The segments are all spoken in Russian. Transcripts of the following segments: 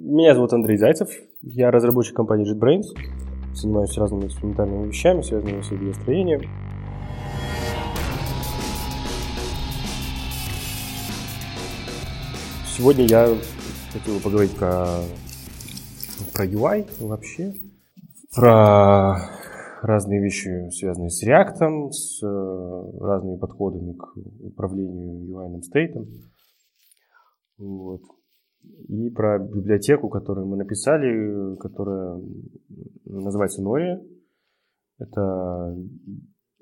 Меня зовут Андрей Зайцев, я разработчик компании JetBrains, занимаюсь разными экспериментальными вещами, связанными с видеостроением. Сегодня я хотел поговорить про, про UI вообще, про разные вещи, связанные с React, с э, разными подходами к управлению UI стейтом. Вот и про библиотеку, которую мы написали, которая называется Nori. Это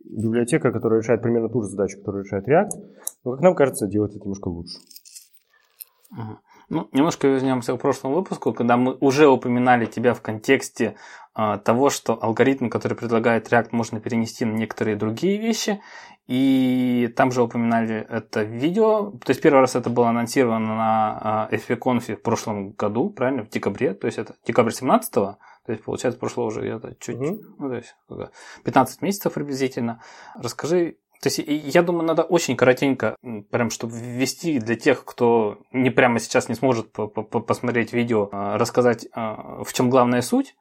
библиотека, которая решает примерно ту же задачу, которую решает React, но, как нам кажется, делает это немножко лучше. Ага. Ну, немножко вернемся к прошлому выпуску, когда мы уже упоминали тебя в контексте э, того, что алгоритм, который предлагает React, можно перенести на некоторые другие вещи. И там же упоминали это видео. То есть первый раз это было анонсировано на FVConf в прошлом году, правильно, в декабре. То есть это декабрь 17 -го. То есть, получается, прошло уже это чуть, угу. ну, то есть 15 месяцев приблизительно. Расскажи, то есть, я думаю, надо очень коротенько, прям, чтобы ввести для тех, кто не прямо сейчас не сможет посмотреть видео, а, рассказать, а, в чем главная суть,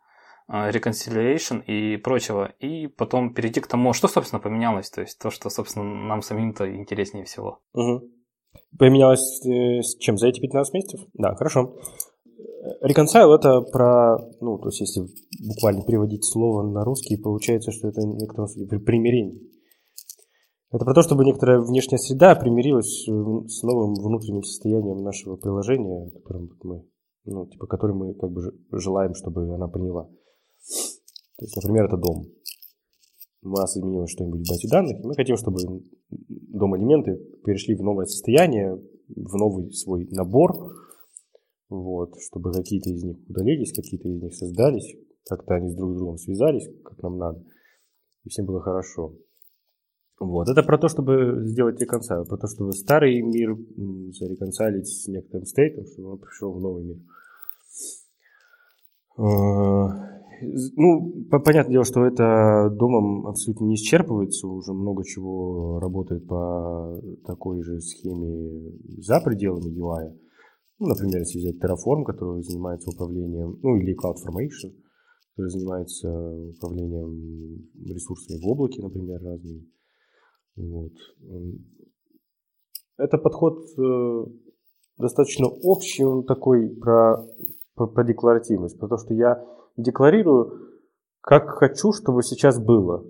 а, reconciliation и прочего, и потом перейти к тому, что, собственно, поменялось, то есть то, что, собственно, нам самим-то интереснее всего. Угу. Поменялось э, с чем? За эти 15 месяцев? Да, хорошо. Reconcile это про, ну, то есть если буквально переводить слово на русский, получается, что это смысле примирение. Это про то, чтобы некоторая внешняя среда примирилась с новым внутренним состоянием нашего приложения, которым мы, ну, типа, который мы как бы желаем, чтобы она приняла. То есть, например, это дом. Нас изменилось что-нибудь в базе данных, и мы хотим, чтобы DOM-элементы перешли в новое состояние, в новый свой набор, вот, чтобы какие-то из них удалились, какие-то из них создались, как-то они с друг с другом связались, как нам надо, и всем было хорошо. Вот, это про то, чтобы сделать reconcile, про то, чтобы старый мир зареконсалить с некоторым state ом, чтобы он пришел в новый мир. А, ну, понятное дело, что это домом абсолютно не исчерпывается, уже много чего работает по такой же схеме за пределами UI. Ну, например, если взять Terraform, который занимается управлением, ну, или CloudFormation, который занимается управлением ресурсами в облаке, например, разными. Вот. Это подход э, достаточно общий, он такой про, про, про декларативность, потому что я декларирую, как хочу, чтобы сейчас было.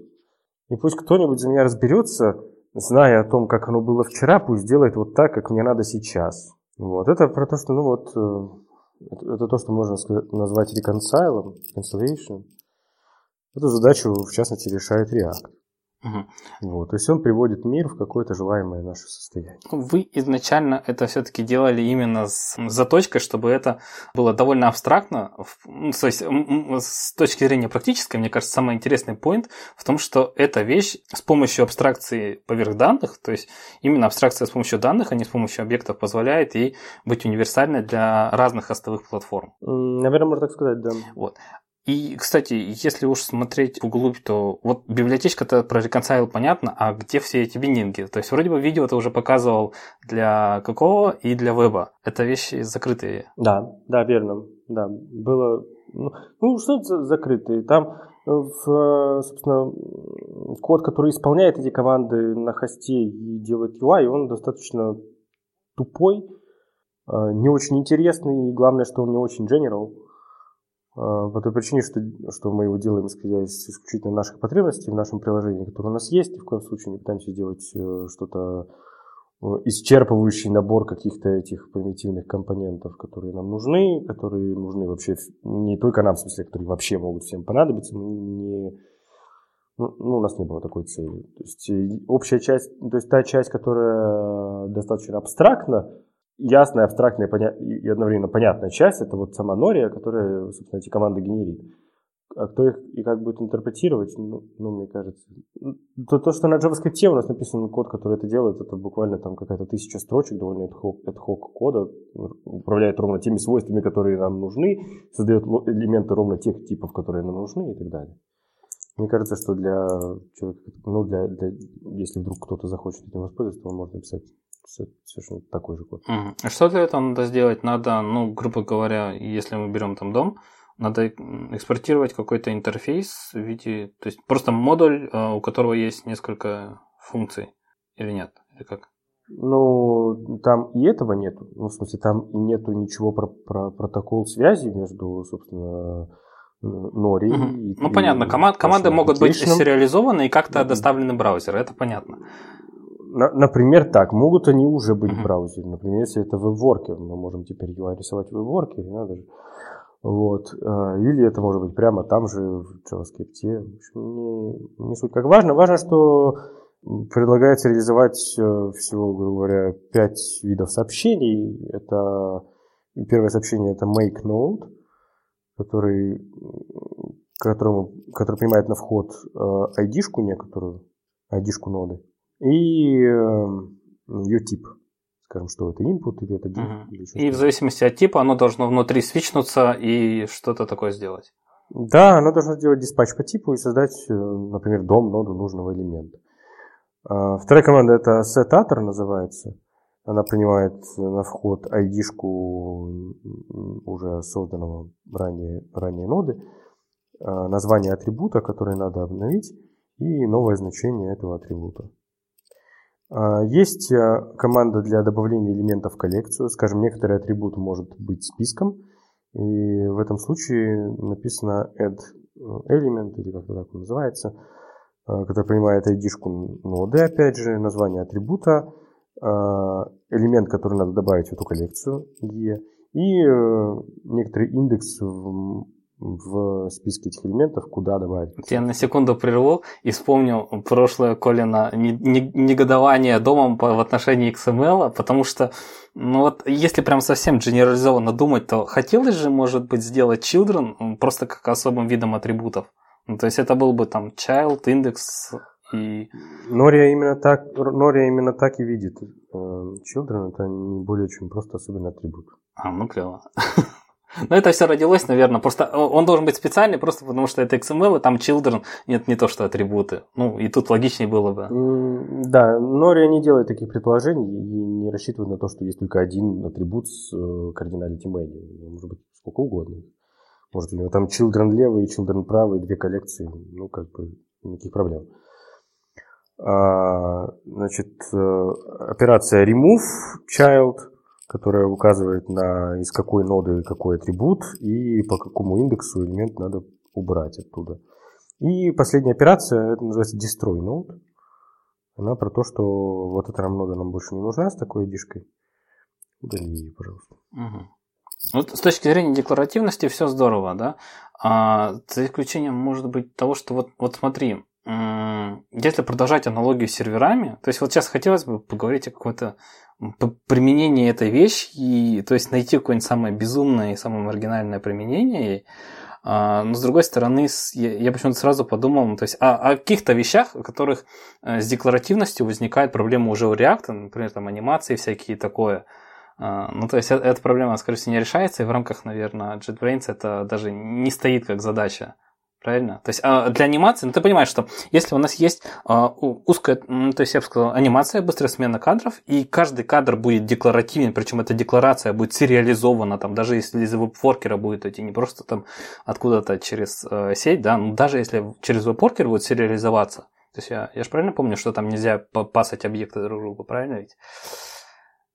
И пусть кто-нибудь за меня разберется, зная о том, как оно было вчера, пусть делает вот так, как мне надо сейчас. Вот. Это про то, что, ну вот, э, это, то, что можно сказать, назвать reconcile, reconciliation. Эту задачу, в частности, решает React. Угу. Вот, то есть он приводит мир в какое-то желаемое наше состояние. Вы изначально это все-таки делали именно с заточкой, чтобы это было довольно абстрактно. То есть с точки зрения практической, мне кажется, самый интересный point в том, что эта вещь с помощью абстракции поверх данных, то есть именно абстракция с помощью данных, а не с помощью объектов, позволяет ей быть универсальной для разных хостовых платформ. Наверное, можно так сказать, да. Вот. И, кстати, если уж смотреть вглубь, то вот библиотечка-то про Reconcile понятно, а где все эти биндинги? То есть вроде бы видео ты уже показывал для какого и для веба. Это вещи закрытые. Да, да, верно. Да, было... Ну, ну что это закрытые? Там, в, собственно, код, который исполняет эти команды на хосте и делает UI, он достаточно тупой, а, не очень интересный, и главное, что он не очень general. По той причине, что, что мы его делаем, исходя из исключительно наших потребностей в нашем приложении, которое у нас есть, и в коем случае не пытаемся сделать э, что-то э, исчерпывающий набор каких-то этих примитивных компонентов, которые нам нужны, которые нужны вообще не только нам, в смысле, которые вообще могут всем понадобиться. Мы не, ну, ну, у нас не было такой цели. То есть э, общая часть, то есть та часть, которая достаточно абстрактна, ясная, абстрактная и одновременно понятная часть, это вот сама Нория, которая, собственно, эти команды генерит. А кто их и как будет интерпретировать, ну, ну мне кажется. То, то, что на JavaScript у нас написан код, который это делает, это буквально там какая-то тысяча строчек, довольно ad hoc кода, управляет ровно теми свойствами, которые нам нужны, создает элементы ровно тех типов, которые нам нужны и так далее. Мне кажется, что для человека, ну, для, для, если вдруг кто-то захочет этим воспользоваться, то он может написать совершенно такой же код. Угу. Что для этого надо сделать? Надо, ну, грубо говоря, если мы берем там дом, надо экспортировать какой-то интерфейс в виде, то есть просто модуль, э, у которого есть несколько функций, или нет? Или как? Ну, там и этого нет. Ну, в смысле, там и нету ничего про, про протокол связи между, собственно, Нори. Угу. И, ну, понятно. Команд, команды могут быть сериализованы и как-то mm доставлены в браузер. Это понятно. Например, так, могут они уже быть в браузере. Например, если это веб-воркер, мы можем теперь UI рисовать в веб-воркере, надо же. Вот. А, или это может быть прямо там же в JavaScript. В общем, не, не суть как важно. Важно, что предлагается реализовать э, всего, грубо говоря, пять видов сообщений. Это первое сообщение это make node, который, которому, который принимает на вход ID-шку э, некоторую, ID-шку ноды, и ее тип. Скажем, что это input или это div. Угу. Или и в зависимости от типа оно должно внутри свичнуться и что-то такое сделать. Да, оно должно сделать диспатч по типу и создать, э, например, дом ноду нужного элемента. А, вторая команда это setator называется. Она принимает на вход ID-шку уже созданного ранее, ранее ноды, а, название атрибута, который надо обновить, и новое значение этого атрибута. А, есть а, команда для добавления элементов в коллекцию. Скажем, некоторый атрибут может быть списком, и в этом случае написано add element, или как-то так он называется, а, который принимает ID-шку ноды, опять же, название атрибута, элемент, который надо добавить в эту коллекцию, и э, некоторый индекс в в списке этих элементов, куда добавить. Я на секунду прерву и вспомнил прошлое Колина негодование домом в отношении XML, потому что, ну вот, если прям совсем генерализованно думать, то хотелось же, может быть, сделать children просто как особым видом атрибутов. Ну, то есть это был бы там child, index и... Нория именно так, Нория именно так и видит. Э, children это не более чем просто особенный атрибут. А, ну клево. Но это все родилось, наверное, просто он должен быть специальный, просто потому что это XML, и там children, нет не то, что атрибуты. Ну, и тут логичнее было бы. Да, Нори не делает таких предположений и не рассчитывает на то, что есть только один атрибут с э, кардиналити mail. Может быть, сколько угодно. Может, у него там children левый и children правый, две коллекции. Ну, как бы, никаких проблем. А, значит, э, операция remove child – которая указывает на из какой ноды какой атрибут и по какому индексу элемент надо убрать оттуда. И последняя операция, это называется destroy node. Она про то, что вот эта нода нам больше не нужна с такой дишкой. Удали ее, пожалуйста. Угу. Вот с точки зрения декларативности все здорово, да? А, за исключением, может быть, того, что вот, вот смотри, если продолжать аналогию с серверами, то есть вот сейчас хотелось бы поговорить о какой-то применении этой вещи, и, то есть найти какое-нибудь самое безумное и самое маргинальное применение. А, но с другой стороны, я, почему-то сразу подумал, то есть о, о каких-то вещах, о которых э, с декларативностью возникает проблема уже у React, например, там анимации всякие такое. А, ну, то есть э, эта проблема, скорее всего, не решается, и в рамках, наверное, JetBrains это даже не стоит как задача. Правильно? То есть а, для анимации, ну ты понимаешь, что если у нас есть а, узкая, ну, то есть я бы сказал, анимация, быстрая смена кадров, и каждый кадр будет декларативен, причем эта декларация будет сериализована, там, даже если из веб-воркера будет идти, не просто там откуда-то через э, сеть, да, но даже если через веб-воркер будет сериализоваться. То есть я, я же правильно помню, что там нельзя пасать объекты друг другу, правильно ведь?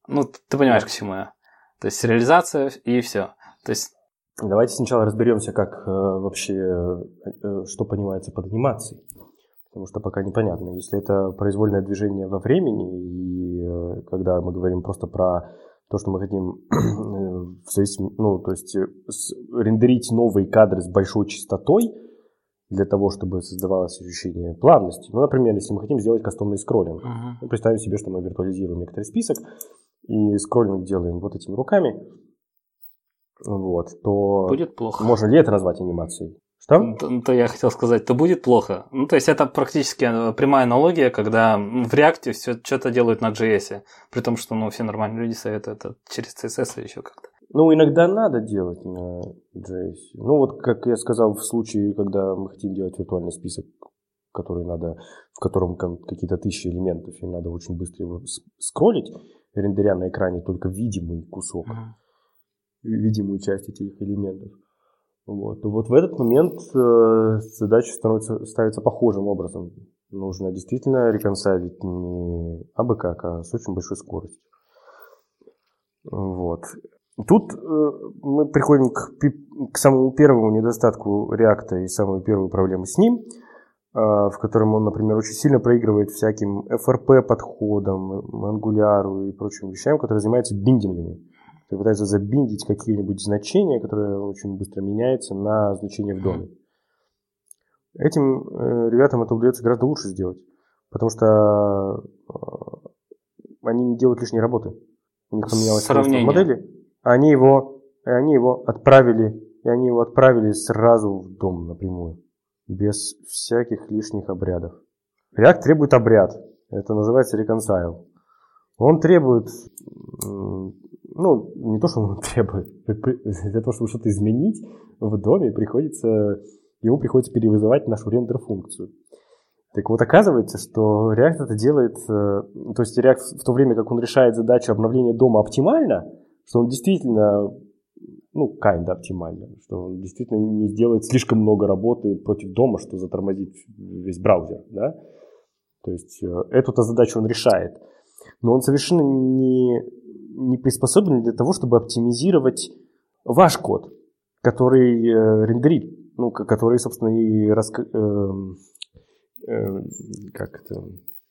Ну, ты понимаешь, к чему я. То есть сериализация и все. То есть Давайте сначала разберемся, как э, вообще, э, что понимается под анимацией. Потому что пока непонятно. Если это произвольное движение во времени, и э, когда мы говорим просто про то, что мы хотим в зависимости, ну, то есть рендерить новые кадры с большой частотой, для того, чтобы создавалось ощущение плавности. Ну, например, если мы хотим сделать кастомный скроллинг. Uh-huh. представим себе, что мы виртуализируем некоторый список, и скроллинг делаем вот этими руками, вот, то будет плохо. Можно ли это назвать анимацией? Что? То, то я хотел сказать, то будет плохо. Ну, то есть это практически э, прямая аналогия, когда в React все что-то делают на JS, при том, что ну, все нормальные люди советуют это через CSS или еще как-то. Ну, иногда надо делать на JS. Ну, вот как я сказал в случае, когда мы хотим делать виртуальный список который надо, в котором какие-то тысячи элементов, и надо очень быстро его скроллить, рендеря на экране только видимый кусок, uh-huh. Видимую часть этих элементов. Вот. вот в этот момент э, задача становится, ставится похожим образом. Нужно действительно реконсайлить не абы как, а с очень большой скоростью. Вот. Тут э, мы приходим к, к самому первому недостатку реакта и самую первую проблему с ним, э, в котором он, например, очень сильно проигрывает всяким FRP-подходам, Angular и прочим вещам, которые занимаются биндингами. То пытается забиндить какие-нибудь значения, которые очень быстро меняются на значение в доме. Этим э, ребятам это удается гораздо лучше сделать, потому что э, они не делают лишней работы. У них поменялось Сравнение. модели они его, они его отправили, и они его отправили сразу в дом напрямую, без всяких лишних обрядов. React требует обряд, это называется reconcile. Он требует, ну, не то, что он требует, для того, чтобы что-то изменить в доме, приходится, ему приходится перевызывать нашу рендер-функцию. Так вот, оказывается, что React это делает, э, то есть React в то время, как он решает задачу обновления дома оптимально, что он действительно, ну, kind оптимально, что он действительно не сделает слишком много работы против дома, что затормозит весь браузер, да. То есть э, эту-то задачу он решает. Но он совершенно не, не приспособлен для того, чтобы оптимизировать ваш код, который э, рендерит, ну, который, собственно, и раска... э, э, как это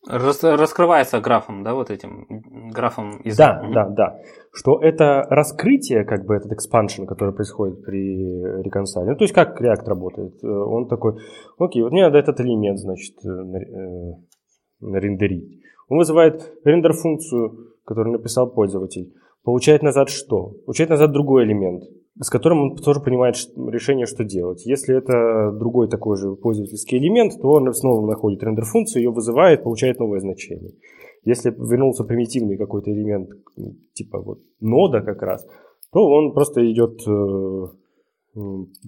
Рас, раскрывается графом, да, вот этим графом из... Да, mm-hmm. да, да. Что это раскрытие, как бы этот expansion, который происходит при реконсайле. Ну, то есть как React работает. Э, он такой, окей, вот мне надо этот элемент, значит, э, э, рендерить. Он вызывает рендер-функцию, которую написал пользователь. Получает назад что? Получает назад другой элемент с которым он тоже принимает решение, что делать. Если это другой такой же пользовательский элемент, то он снова находит рендер-функцию, ее вызывает, получает новое значение. Если вернулся примитивный какой-то элемент, типа вот нода как раз, то он просто идет э,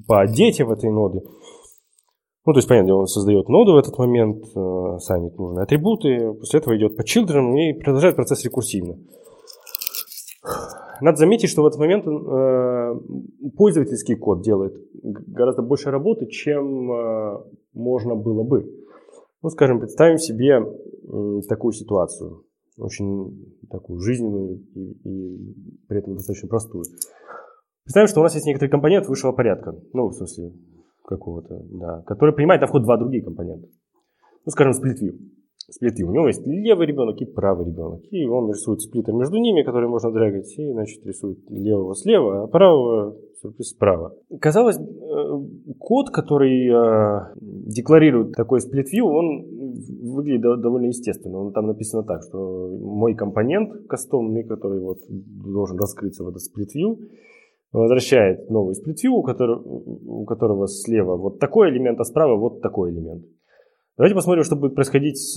по дети в этой ноды. Ну, то есть, понятно, он создает ноду в этот момент, э, санит нужные атрибуты, после этого идет по children и продолжает процесс рекурсивно. Надо заметить, что в этот момент э, пользовательский код делает гораздо больше работы, чем э, можно было бы. Ну, скажем, представим себе такую ситуацию, очень такую жизненную и, и при этом достаточно простую. Представим, что у нас есть некоторый компонент высшего порядка, ну, в смысле, какого-то, да, который принимает на вход два другие компонента. Ну, скажем, split view сплиты. У него есть левый ребенок и правый ребенок. И он рисует сплиттер между ними, который можно драгать, и, значит, рисует левого слева, а правого справа. Казалось, э, код, который э, декларирует такой split view, он выглядит довольно естественно. Он там написано так, что мой компонент кастомный, который вот должен раскрыться в этот split view, возвращает новый split view, у которого, у которого слева вот такой элемент, а справа вот такой элемент. Давайте посмотрим, что будет происходить с,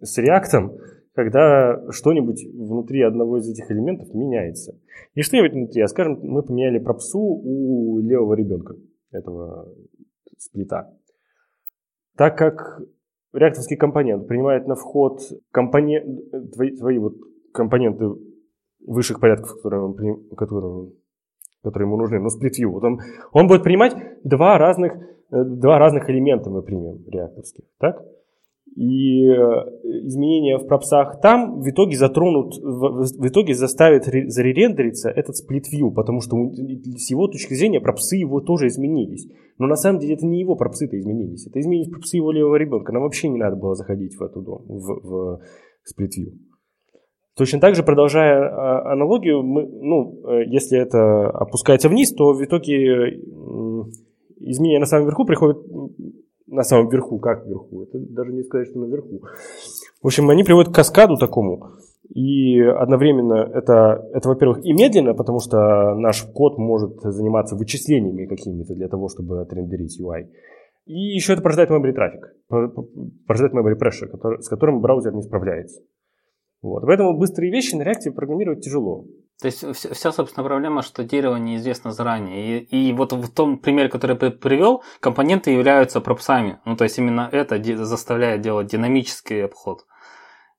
с реактом, когда что-нибудь внутри одного из этих элементов меняется. И что-нибудь внутри, а скажем, мы поменяли пропсу у левого ребенка этого сплита. Так как реакторский компонент принимает на вход компонент, твои, твои вот компоненты высших порядков, которые, он, которые, которые ему нужны, ну, split view, вот он, он будет принимать два разных Э, два разных элемента мы примем реакторских, так? И э, изменения в пропсах там в итоге затронут, в итоге заставит заререндериться этот view, потому что с его точки зрения пропсы его тоже изменились. Но на самом деле это не его пропсы-то изменились, это изменились пропсы его левого ребенка. Нам вообще не надо было заходить в эту дом, в, в view. Точно так же, продолжая а, аналогию, мы, ну, э, если это опускается вниз, то в итоге изменения на самом верху приходят на самом верху, как вверху, это даже не сказать, что наверху. В общем, они приводят к каскаду такому, и одновременно это, это во-первых, и медленно, потому что наш код может заниматься вычислениями какими-то для того, чтобы отрендерить UI. И еще это порождает memory трафик, порождает memory pressure, который, с которым браузер не справляется. Вот. Поэтому быстрые вещи на реакции программировать тяжело. То есть вся, собственно, проблема, что дерево неизвестно заранее. И, и вот в том примере, который я привел, компоненты являются пропсами. Ну, то есть именно это заставляет делать динамический обход.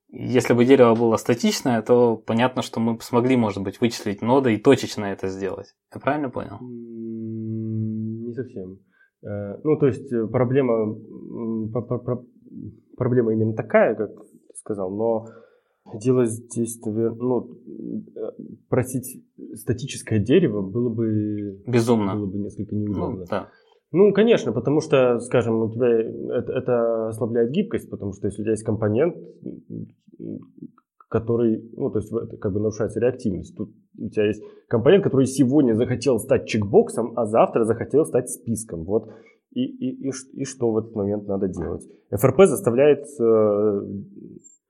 Если бы дерево было статичное, то понятно, что мы смогли, может быть, вычислить ноды и точечно это сделать. Я правильно понял? Не совсем. Э, ну, то есть э, проблема, проблема именно такая, как ты сказал, но дело здесь, наверное, ну, просить статическое дерево было бы... Безумно. Было бы несколько неудобно. Ну, да. Ну, конечно, потому что, скажем, у тебя это, это ослабляет гибкость, потому что если у тебя есть компонент, который, ну, то есть как бы нарушается реактивность. Тут у тебя есть компонент, который сегодня захотел стать чекбоксом, а завтра захотел стать списком. Вот. И, и, и, и что в этот момент надо делать? ФРП заставляет, э,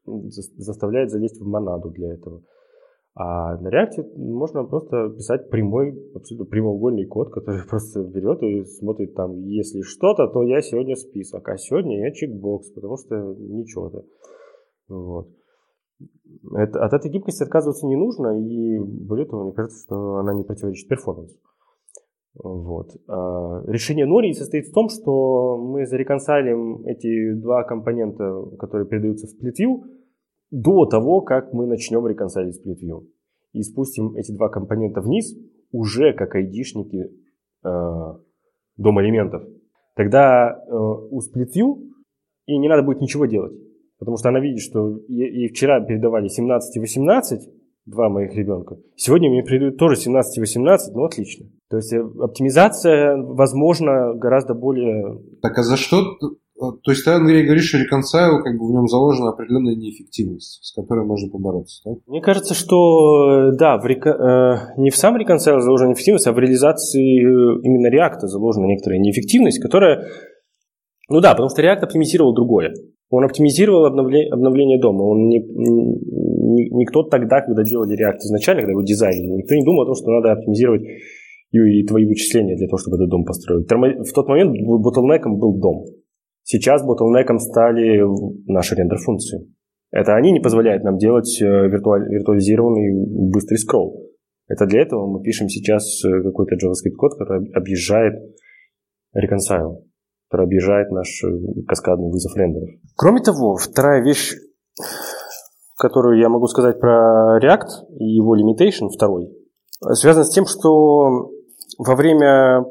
заставляет залезть в монаду для этого. А на React можно просто писать прямой, абсолютно прямоугольный код, который просто берет и смотрит там, если что-то, то я сегодня список, а сегодня я чекбокс, потому что ничего-то. Вот. Это, от этой гибкости отказываться не нужно, и более того, мне кажется, что она не противоречит перформансу. Вот. А решение Нори состоит в том, что мы зареконсалим эти два компонента, которые передаются в SplitView, до того, как мы начнем реконсалить SplitView. И спустим эти два компонента вниз уже как айдишники э, дом элементов. Тогда э, у SplitView и не надо будет ничего делать. Потому что она видит, что и вчера передавали 17 и 18, два моих ребенка. Сегодня мне передают тоже 17 и 18, ну отлично. То есть э, оптимизация, возможно, гораздо более... Так а за что то есть ты, Андрей, говоришь, что reconcile, как бы в нем заложена определенная неэффективность, с которой можно побороться, так? Мне кажется, что да, в река... э, не в сам reconcile заложена неэффективность, а в реализации э, именно React заложена некоторая неэффективность, которая... Ну да, потому что React оптимизировал другое. Он оптимизировал обновление, обновление дома. Он не, не, никто тогда, когда делали React изначально, когда его дизайнили, никто не думал о том, что надо оптимизировать и твои вычисления для того, чтобы этот дом построить. В тот момент ботлнеком был дом. Сейчас ботлнеком стали наши рендер-функции. Это они не позволяют нам делать э, виртуаль, виртуализированный быстрый скролл. Это для этого мы пишем сейчас э, какой-то JavaScript код, который объезжает reconcile, который объезжает наш э, каскадный вызов рендеров. Кроме того, вторая вещь, которую я могу сказать про React и его limitation, второй, связана с тем, что во время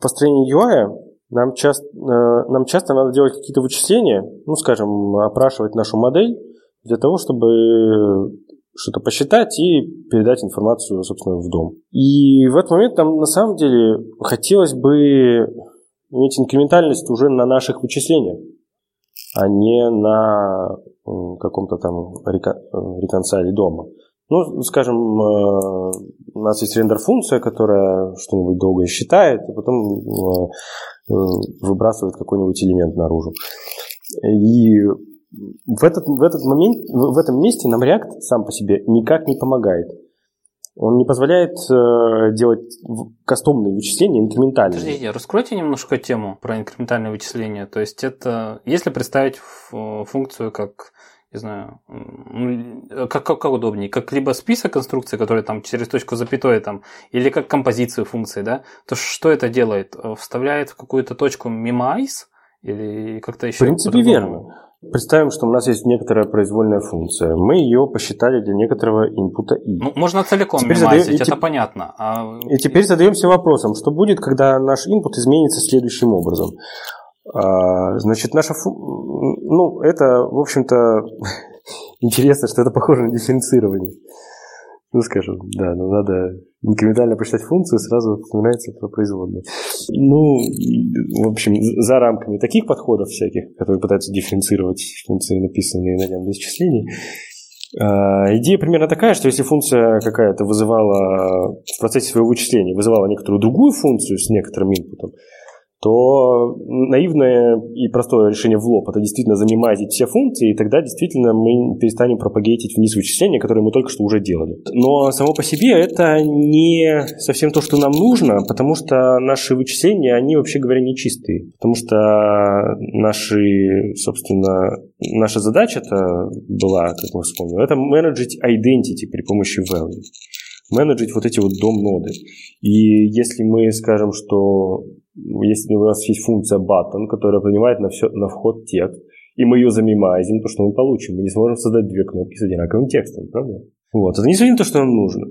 построения UI нам часто, э, нам часто надо делать какие-то вычисления, ну, скажем, опрашивать нашу модель для того, чтобы что-то посчитать и передать информацию, собственно, в дом. И в этот момент нам на самом деле хотелось бы иметь инкрементальность уже на наших вычислениях, а не на каком-то там реконсале дома. Ну, скажем, э, у нас есть рендер-функция, которая что-нибудь долго считает, и потом э, Э, выбрасывает какой-нибудь элемент наружу. И в этот, в этот момент, в этом месте нам React сам по себе никак не помогает. Он не позволяет э, делать кастомные вычисления инкрементальные. Подождите, раскройте немножко тему про инкрементальные вычисления. То есть это, если представить функцию как не знаю, как, как, как удобнее, как либо список конструкций, которые там через точку запятой там, или как композицию функций, да, то что это делает? Вставляет в какую-то точку мимо ICE или как-то еще? В принципе, верно. Представим, что у нас есть некоторая произвольная функция. Мы ее посчитали для некоторого инпута i. Ну, можно целиком теперь задаем, это te... понятно. А... И теперь задаемся вопросом, что будет, когда наш input изменится следующим образом. А, значит, наша... Фу... Ну, это, в общем-то, интересно, что это похоже на дифференцирование. Ну, скажем, да, но надо инкрементально посчитать функцию, сразу вспоминается про производную. Ну, в общем, за рамками таких подходов всяких, которые пытаются дифференцировать функции, написанные на нем для исчислений, а, Идея примерно такая, что если функция какая-то вызывала в процессе своего вычисления, вызывала некоторую другую функцию с некоторым инпутом, то наивное и простое решение в лоб – это действительно занимать все функции, и тогда действительно мы перестанем пропагейтить вниз вычисления, которые мы только что уже делали. Но само по себе это не совсем то, что нам нужно, потому что наши вычисления, они, вообще говоря, не чистые. Потому что наши, собственно, наша задача-то была, как мы вспомнили, это менеджить identity при помощи value. Менеджить вот эти вот дом-ноды. И если мы скажем, что если у нас есть функция button, которая принимает на, все, на вход текст, и мы ее замимайзим, то что мы получим? Мы не сможем создать две кнопки с одинаковым текстом, правда? Вот. Это не совсем то, что нам нужно.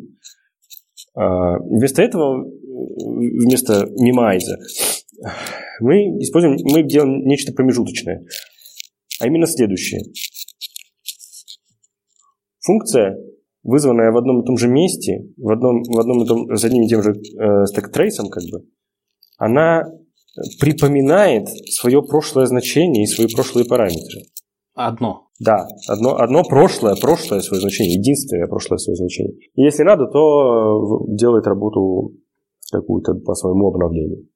А, вместо этого, вместо мимайза, мы используем, мы делаем нечто промежуточное. А именно следующее. Функция, вызванная в одном и том же месте, в одном, в одном и том, с одним и тем же э, stack trace ом, как бы, она припоминает свое прошлое значение и свои прошлые параметры. Одно. Да, одно, одно прошлое, прошлое свое значение, единственное прошлое свое значение. И если надо, то э, делает работу какую-то по своему обновлению.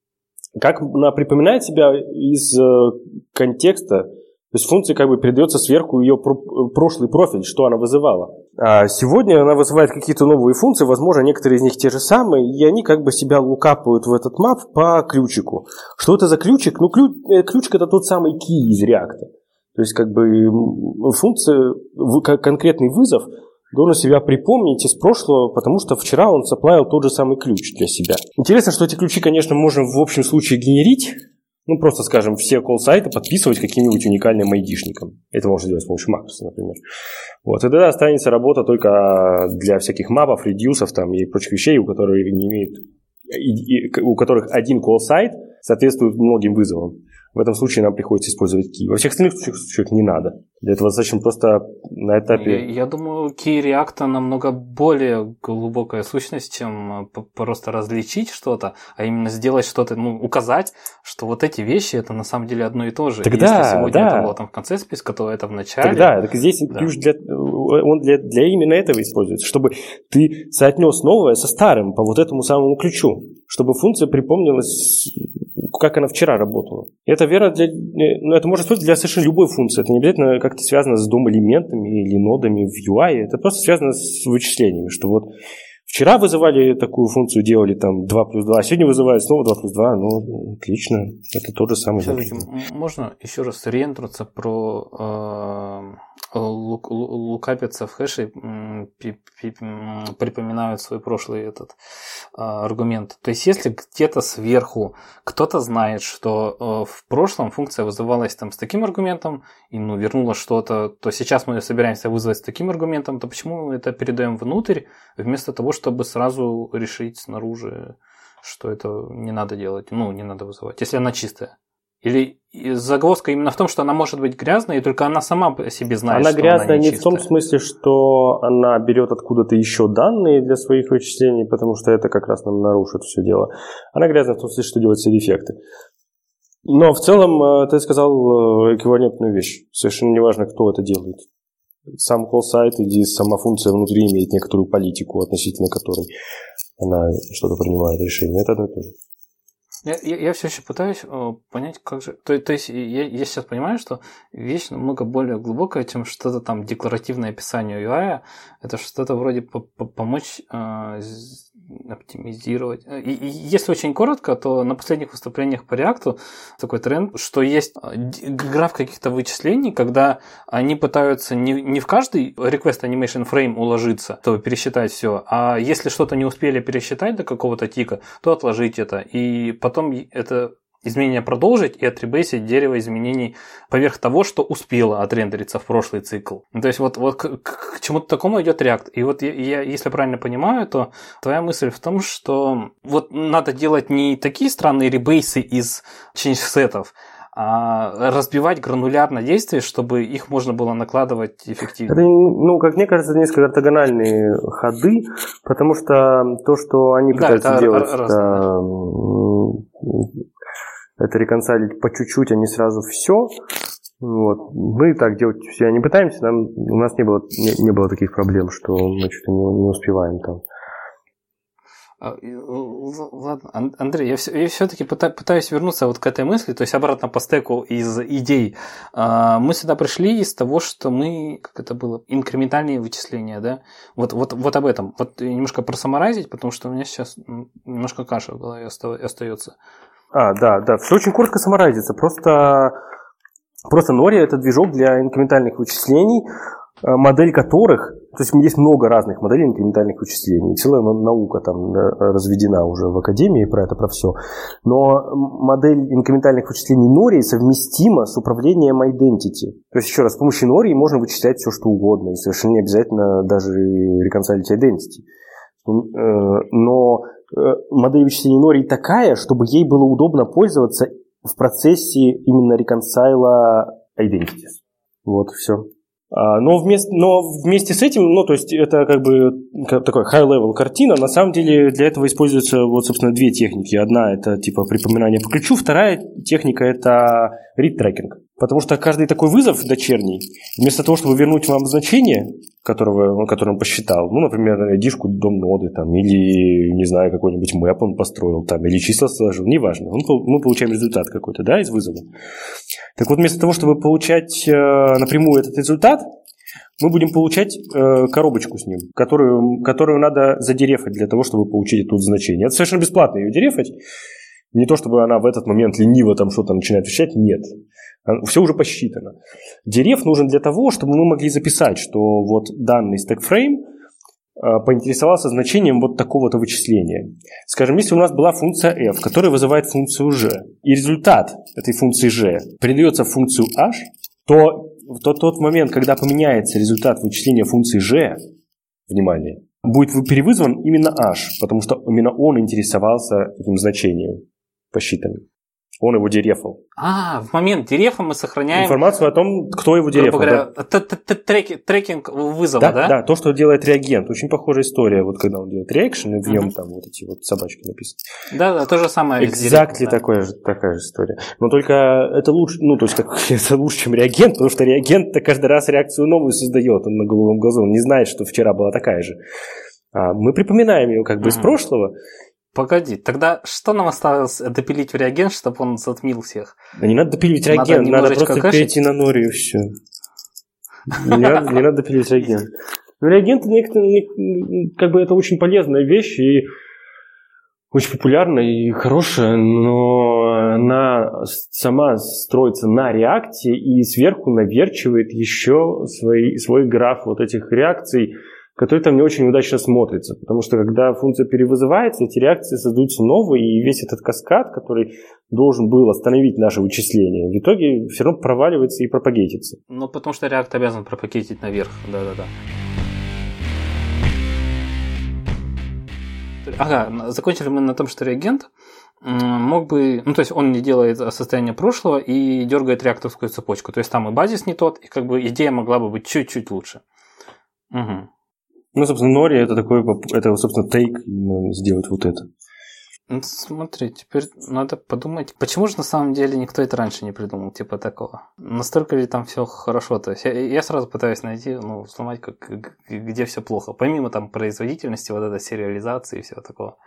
Как она припоминает себя из э, контекста, то есть функция как бы передается сверху ее прошлый профиль, что она вызывала. А сегодня она вызывает какие-то новые функции, возможно, некоторые из них те же самые, и они как бы себя лукапают в этот мап по ключику. Что это за ключик? Ну, ключ, э, ключик это тот самый key из реакта. То есть как бы функция, конкретный вызов должен себя припомнить из прошлого, потому что вчера он заплавил тот же самый ключ для себя. Интересно, что эти ключи, конечно, можем в общем случае генерить, ну, просто, скажем, все колл-сайты подписывать каким-нибудь уникальным айдишником. Это можно сделать с помощью макроса, например. Вот. И тогда останется работа только для всяких мапов, редюсов там, и прочих вещей, у которых не имеют у которых один колл-сайт соответствует многим вызовам. В этом случае нам приходится использовать key. Во всех остальных случаях не надо. Для этого достаточно просто на этапе... Я, я думаю, key React намного более глубокая сущность, чем э, просто различить что-то, а именно сделать что-то, ну, указать, что вот эти вещи это на самом деле одно и то же. Тогда, Если сегодня да. это было там в конце списка, то это в начале. Тогда, так здесь да. ключ для, он для, для именно этого используется, чтобы ты соотнес новое со старым по вот этому самому ключу, чтобы функция припомнилась как она вчера работала. Это верно для... Ну, это может быть для совершенно любой функции. Это не обязательно как-то связано с дом-элементами или нодами в UI. Это просто связано с вычислениями, что вот Вчера вызывали такую функцию, делали там 2 плюс 2, а сегодня вызывают снова 2 плюс 2. Ну, отлично. Это тот же самый. Можно еще раз реентраться про э, лук, лукапиться в хэше припоминают свой прошлый этот а, аргумент. То есть, если где-то сверху кто-то знает, что э, в прошлом функция вызывалась там с таким аргументом, и ну, вернула что-то, то сейчас мы собираемся вызвать с таким аргументом, то почему мы это передаем внутрь, вместо того, чтобы сразу решить снаружи, что это не надо делать, ну, не надо вызывать, если она чистая. Или загвоздка именно в том, что она может быть грязной, и только она сама по себе знает, она что грязная она не в том смысле, что она берет откуда-то еще данные для своих вычислений, потому что это как раз нам нарушит все дело. Она грязная в том смысле, что делает все дефекты. Но в целом э, ты сказал э, эквивалентную вещь. Совершенно неважно, кто это делает. Сам колл-сайт или сама функция внутри имеет некоторую политику, относительно которой она что-то принимает решение. Это одно и то же. Я, я, я все еще пытаюсь о, понять, как же. То, то есть я, я сейчас понимаю, что вещь намного более глубокая, чем что-то там декларативное описание UI. Это что-то вроде по -по помочь э, оптимизировать. И, и если очень коротко, то на последних выступлениях по React такой тренд, что есть а, граф каких-то вычислений, когда они пытаются не, не в каждый request animation frame уложиться, чтобы пересчитать все, а если что-то не успели пересчитать до какого-то тика, то отложить это. И потом это изменения продолжить и отребейсить дерево изменений поверх того, что успело отрендериться в прошлый цикл. То есть вот, вот к, к чему-то такому идет React. И вот я, я, если правильно понимаю, то твоя мысль в том, что вот надо делать не такие странные ребейсы из change-сетов, а разбивать гранулярно действия, чтобы их можно было накладывать эффективно. Это, ну, как мне кажется, несколько ортогональные ходы, потому что то, что они пытаются да, делать, раз, это, это реконсалить по чуть-чуть, а не сразу все. Вот. Мы так делать все не пытаемся, нам, у нас не было, не, не было таких проблем, что мы что-то не, не успеваем там. А, ладно, Андрей, я, все, я все-таки пытаюсь вернуться вот к этой мысли, то есть обратно по стеку из идей. А, мы сюда пришли из того, что мы, как это было, инкрементальные вычисления, да? Вот, вот, вот об этом. Вот немножко просамаразить, потому что у меня сейчас немножко каша в голове остается. А, да, да, все очень коротко саморайзится. Просто, просто Нори это движок для инкрементальных вычислений. Э, модель которых, то есть есть много разных моделей инкрементальных вычислений, целая наука там разведена уже в академии про это, про все, но модель инкрементальных вычислений Нори совместима с управлением identity. То есть, еще раз, с помощью Нори можно вычислять все, что угодно, и совершенно не обязательно даже reconcilить identity. Э, но модель вычисления Нори такая, чтобы ей было удобно пользоваться в процессе именно reconcile identities. Вот, все. А, но вместе, но вместе с этим, ну, то есть это как бы такой high-level картина, на самом деле для этого используются вот, собственно, две техники. Одна – это типа припоминание по ключу, вторая техника – это read-tracking. Потому что каждый такой вызов дочерний, вместо того, чтобы вернуть вам значение, которого, которое он посчитал, ну, например, дишку дом ноды, там, или, не знаю, какой-нибудь мэп он построил, там, или числа сложил, неважно, он, мы получаем результат какой-то, да, из вызова. Так вот, вместо того, чтобы получать э, напрямую этот результат, мы будем получать э, коробочку с ним, которую, которую надо задерефать для того, чтобы получить это значение. Это совершенно бесплатно ее дерефать. Не то, чтобы она в этот момент лениво там что-то начинает вещать, нет. Все уже посчитано. Дерев нужен для того, чтобы мы могли записать, что вот данный stackframe э, поинтересовался значением вот такого-то вычисления. Скажем, если у нас была функция f, которая вызывает функцию g, и результат этой функции g передается в функцию h, то в тот, тот момент, когда поменяется результат вычисления функции g, внимание, будет перевызван именно h, потому что именно он интересовался этим значением посчитанным. Он его дерефал. А, в момент дерефа мы сохраняем... Информацию о том, кто его дерефал. Говоря, да. трекинг вызова, да? Да, да, то, что делает реагент. Очень похожая история, вот когда он делает реакшн, и в нем uh-huh. там вот эти вот собачки написаны. Да, да, то же самое. Exactly да. такая, же, такая же история. Но только это лучше, ну, то есть как, это лучше, чем реагент, потому что реагент-то каждый раз реакцию новую создает, он на голубом глазу, он не знает, что вчера была такая же. А мы припоминаем ее как бы uh-huh. из прошлого, Погоди, тогда что нам осталось допилить в реагент, чтобы он затмил всех? Да не надо допиливать реагент, надо, надо просто кашить? перейти на нори и все. Не надо, не надо допиливать реагент. Но реагенты как бы это очень полезная вещь и очень популярная и хорошая, но она сама строится на реакции и сверху наверчивает еще свой, свой граф вот этих реакций, который там не очень удачно смотрится, потому что когда функция перевызывается, эти реакции создаются новые, и весь этот каскад, который должен был остановить наше вычисление, в итоге все равно проваливается и пропагетится. Ну, потому что реакт обязан пропагетить наверх, да-да-да. Ага, закончили мы на том, что реагент мог бы, ну то есть он не делает состояние прошлого и дергает реакторскую цепочку. То есть там и базис не тот, и как бы идея могла бы быть чуть-чуть лучше. Угу. Ну, собственно, Нори это такой, это, собственно, тейк сделать вот это. Ну, смотри, теперь надо подумать, почему же на самом деле никто это раньше не придумал, типа такого? Настолько ли там все хорошо? То есть я, я сразу пытаюсь найти, ну, сломать, как, где все плохо. Помимо там производительности, вот этой сериализации и всего такого.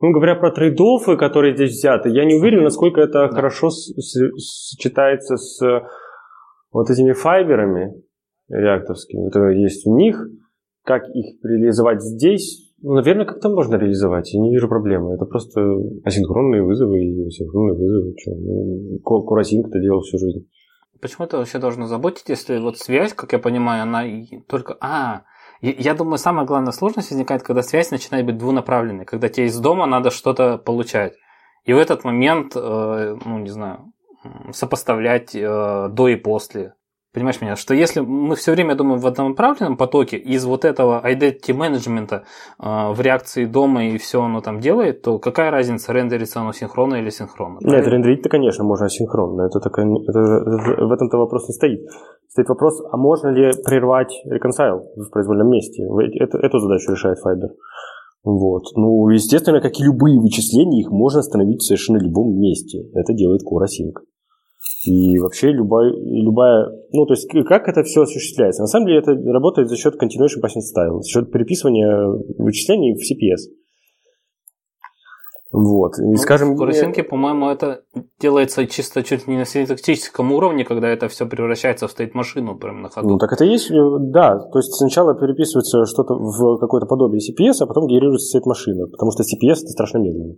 Ну, говоря про трейдофы, которые здесь взяты, я не уверен, насколько это да. хорошо сочетается с вот этими файберами реакторскими, которые есть у них. Как их реализовать здесь? Ну, наверное, как-то можно реализовать. Я не вижу проблемы. Это просто асинхронные вызовы и асинхронные вызовы. Что? Ну, Курасинг-то делал всю жизнь. Почему это вообще должно заботить, если вот связь, как я понимаю, она только... А, я думаю, самая главная сложность возникает, когда связь начинает быть двунаправленной, когда тебе из дома надо что-то получать. И в этот момент, э, ну, не знаю, сопоставлять э, до и после. Понимаешь меня, что если мы все время думаем в однонаправленном потоке, из вот этого identity менеджмента э, в реакции дома и все оно там делает, то какая разница, рендерится оно синхронно или синхронно? Нет, рендерить-то, конечно, можно синхронно. Это, так, это, это, в этом-то вопрос не стоит. Стоит вопрос, а можно ли прервать reconcile в произвольном месте? Это, эту задачу решает Fiber. Вот. Ну, естественно, как и любые вычисления, их можно остановить в совершенно любом месте. Это делает Core Async. И вообще любая, любая, ну то есть как это все осуществляется? На самом деле это работает за счет continuation passing style, за счет переписывания вычислений в CPS. Вот. И, ну, скажем, в Курасинке, по-моему, это делается чисто чуть не на синтактическом уровне, когда это все превращается в стейт-машину прямо на ходу. Ну, так это есть, э, да. То есть сначала переписывается что-то в какое-то подобие CPS, а потом генерируется стейт-машина, потому что CPS это страшно медленно.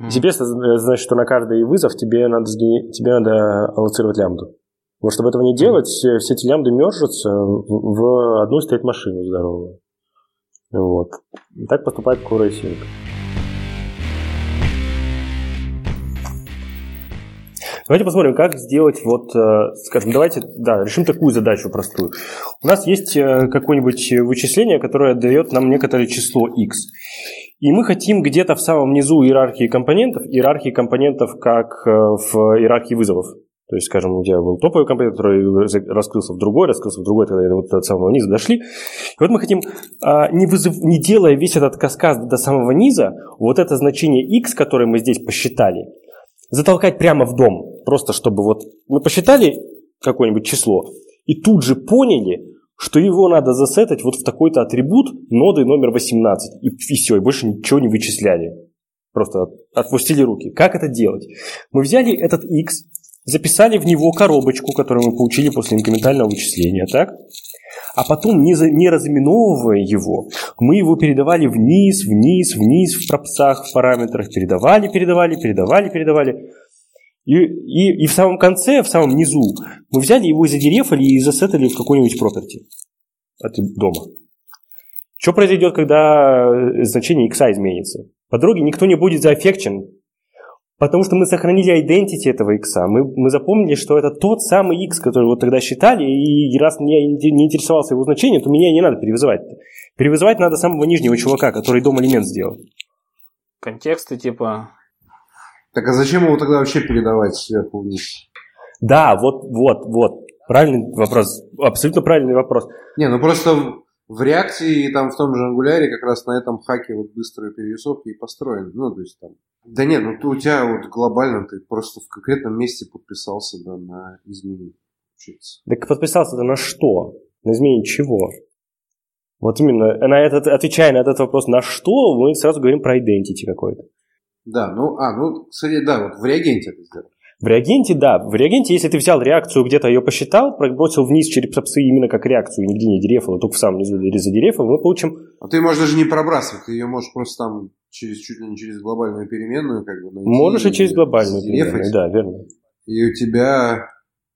Mm-hmm. CPS значит, что на каждый вызов тебе надо, тебе надо аллоцировать лямбду. Вот чтобы этого не делать, все эти лямбды мержатся в одну стоит машину здоровую. Вот. И так поступает core Давайте посмотрим, как сделать вот, э, скажем, давайте, да, решим такую задачу простую. У нас есть э, какое-нибудь вычисление, которое дает нам некоторое число x. И мы хотим где-то в самом низу иерархии компонентов, иерархии компонентов как э, в иерархии вызовов. То есть, скажем, у тебя был топовый компонент, который раскрылся в другой, раскрылся в другой, тогда вот до самого низа дошли. И вот мы хотим, а, не, вызов, не делая весь этот каскад до самого низа, вот это значение x, которое мы здесь посчитали, затолкать прямо в дом. Просто чтобы вот мы посчитали какое-нибудь число и тут же поняли, что его надо засетать вот в такой-то атрибут ноды номер 18. И, и все, и больше ничего не вычисляли. Просто отпустили руки. Как это делать? Мы взяли этот x, записали в него коробочку, которую мы получили после инкрементального вычисления, так? а потом, не, за, не разыменовывая его, мы его передавали вниз, вниз, вниз в пропсах, в параметрах, передавали, передавали, передавали, передавали. И, и, и в самом конце, в самом низу, мы взяли его, задерефали и засетали в какой-нибудь property от дома. Что произойдет, когда значение x изменится? По дороге никто не будет заэффекчен, Потому что мы сохранили identity этого x. Мы, мы запомнили, что это тот самый x, который вот тогда считали, и раз я не интересовался его значением, то меня не надо перевызывать. Перевызывать надо самого нижнего чувака, который дом элемент сделал. Контексты типа... Так а зачем его тогда вообще передавать сверху вниз? Да, вот, вот, вот. Правильный вопрос. Абсолютно правильный вопрос. Не, ну просто в реакции там в том же ангуляре как раз на этом хаке вот быстрой перерисовки и построен. Ну, то есть там... Да нет, ну ты, у тебя вот глобально ты просто в конкретном месте подписался да, на изменение. Так подписался-то на что? На изменение чего? Вот именно, на этот, отвечая на этот вопрос, на что, мы сразу говорим про identity какой-то. Да, ну, а, ну, кстати, да, вот в реагенте это сделал. В реагенте, да. В реагенте, если ты взял реакцию, где-то ее посчитал, бросил вниз через именно как реакцию, нигде не дерефал, а только в самом низу задерефал, мы получим... А ты можешь даже не пробрасывать, ты ее можешь просто там через, чуть ли не через глобальную переменную как бы найти. Можешь и через глобальную переменную, да, верно. И у тебя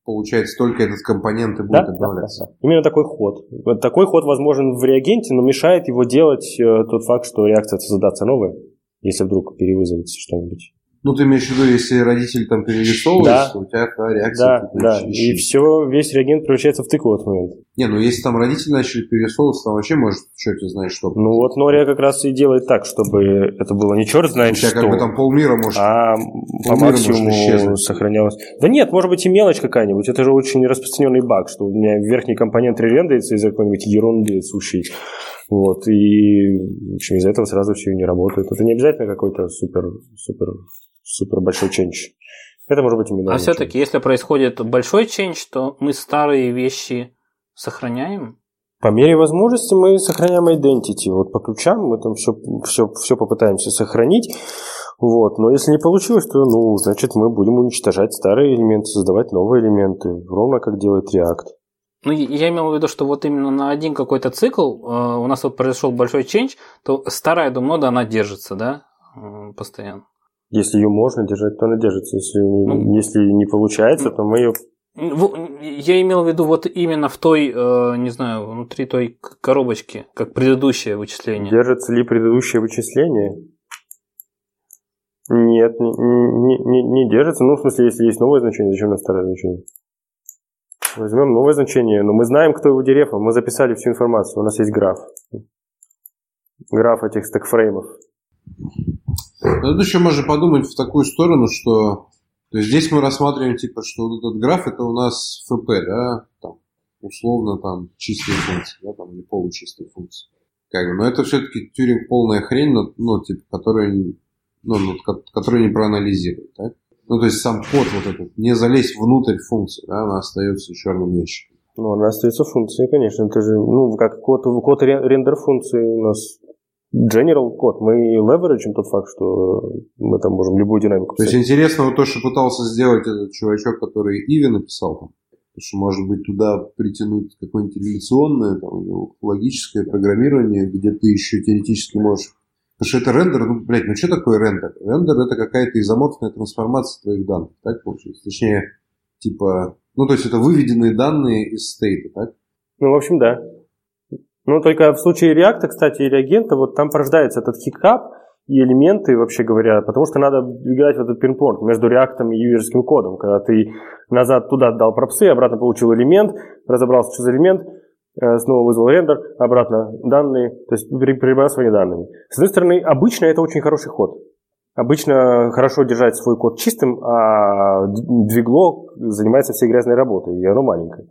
получается только этот компонент и будет да, добавляться. Да, да, да. Именно такой ход. Вот такой ход возможен в реагенте, но мешает его делать э, тот факт, что реакция создаться новая, если вдруг перевызовется что-нибудь. Ну, ты имеешь в виду, если родитель там перерисовывается, да. у тебя та реакция. Да, да. И все, весь реагент превращается в тыкву в этот момент. Не, ну если там родители начали перерисовываться, там вообще может черт знает что. Ну вот Нория как раз и делает так, чтобы это было не черт знает что. У тебя как бы там полмира может. А по максимуму сохранялось. Да нет, может быть и мелочь какая-нибудь. Это же очень распространенный баг, что у меня верхний компонент ререндерится из-за какой-нибудь ерунды сущей. Вот, и в общем, из-за этого сразу все не работает. Это не обязательно какой-то супер, супер супер большой ченч. Это может быть именно. А все-таки, если происходит большой ченч, то мы старые вещи сохраняем? По мере возможности мы сохраняем identity. Вот по ключам мы там все, все, все попытаемся сохранить. Вот. Но если не получилось, то ну, значит мы будем уничтожать старые элементы, создавать новые элементы, ровно как делает React. Ну, я имел в виду, что вот именно на один какой-то цикл э, у нас вот произошел большой change, то старая думнода, она держится, да, э, постоянно. Если ее можно держать, то она держится. Если, ну, если не получается, то мы ее я имел в виду вот именно в той, э, не знаю, внутри той коробочки, как предыдущее вычисление. Держится ли предыдущее вычисление? Нет, не, не, не, не держится. Ну, в смысле, если есть новое значение, зачем нам старое значение? Возьмем новое значение, но мы знаем, кто его дерефал. Мы записали всю информацию. У нас есть граф. Граф этих стекфреймов. Ну, тут еще можно подумать в такую сторону, что то есть здесь мы рассматриваем, типа, что вот этот граф это у нас ФП, да, там, условно там чистые функции, да, там, или получистые функции. Как бы, но это все-таки тюринг полная хрень, ну, типа, которая, ну, ну, которая не проанализирует, так? Ну, то есть сам код вот этот, не залезть внутрь функции, да, она остается черным ящиком. Ну, она остается функцией, конечно. Это же, ну, как код, код рендер функции у нас General код. Мы левериджим тот факт, что мы там можем любую динамику То есть интересно вот то, что пытался сделать этот чувачок, который Иви написал там. Потому что, может быть, туда притянуть какое-нибудь реляционное, там, логическое программирование, где ты еще теоретически можешь... Потому что это рендер, ну, блядь, ну что такое рендер? Рендер это какая-то изоморфная трансформация твоих данных, так получается? Точнее, типа, Ну, то есть это выведенные данные из стейта, так? Ну, в общем, да. Ну, только в случае реакта, кстати, и реагента, вот там порождается этот хикап и элементы, вообще говоря, потому что надо играть в этот пинг-понг между реактом и юзерским кодом, когда ты назад туда дал пропсы, обратно получил элемент, разобрался, что за элемент, снова вызвал рендер, обратно данные, то есть перебрасывание данными. С одной стороны, обычно это очень хороший ход. Обычно хорошо держать свой код чистым, а двигло занимается всей грязной работой, и оно маленькое.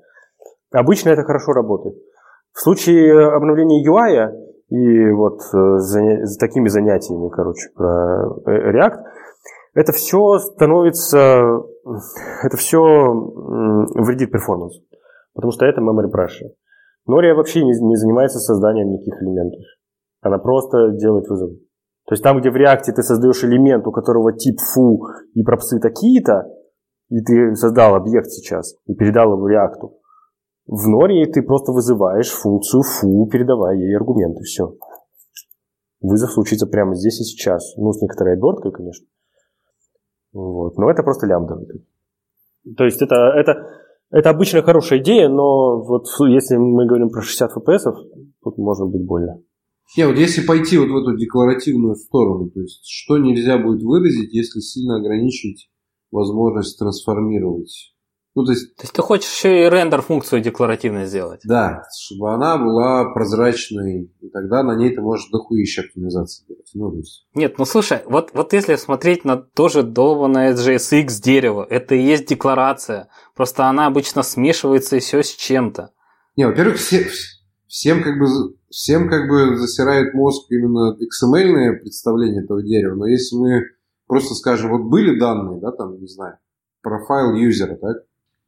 Обычно это хорошо работает. В случае обновления UI и вот э, с такими занятиями, короче, про э, React, это все становится, это все вредит перформансу, потому что это memory pressure. Noria вообще не, не занимается созданием никаких элементов. Она просто делает вызов. То есть там, где в React ты создаешь элемент, у которого тип фу и пропсы такие-то, и ты создал объект сейчас и передал его React, в норе ты просто вызываешь функцию foo, передавая ей аргументы. Все. Вызов случится прямо здесь и сейчас. Ну, с некоторой оберткой, конечно. Вот. Но это просто лямбда. То есть это, это, это обычно хорошая идея, но вот если мы говорим про 60 FPS, тут может быть больно. Не, вот если пойти вот в эту декларативную сторону, то есть что нельзя будет выразить, если сильно ограничить возможность трансформировать ну, то, есть, то есть ты хочешь еще и рендер функцию декларативной сделать? Да, чтобы она была прозрачной, и тогда на ней ты можешь дохуища оптимизации делать. Ну, то есть... Нет, ну слушай, вот, вот если смотреть на тоже долбанное JSX дерево, это и есть декларация. Просто она обычно смешивается еще с чем-то. Не, во-первых, все, всем как бы всем как бы засирает мозг именно XML представление этого дерева. Но если мы просто скажем, вот были данные, да, там, не знаю, профайл юзера, так?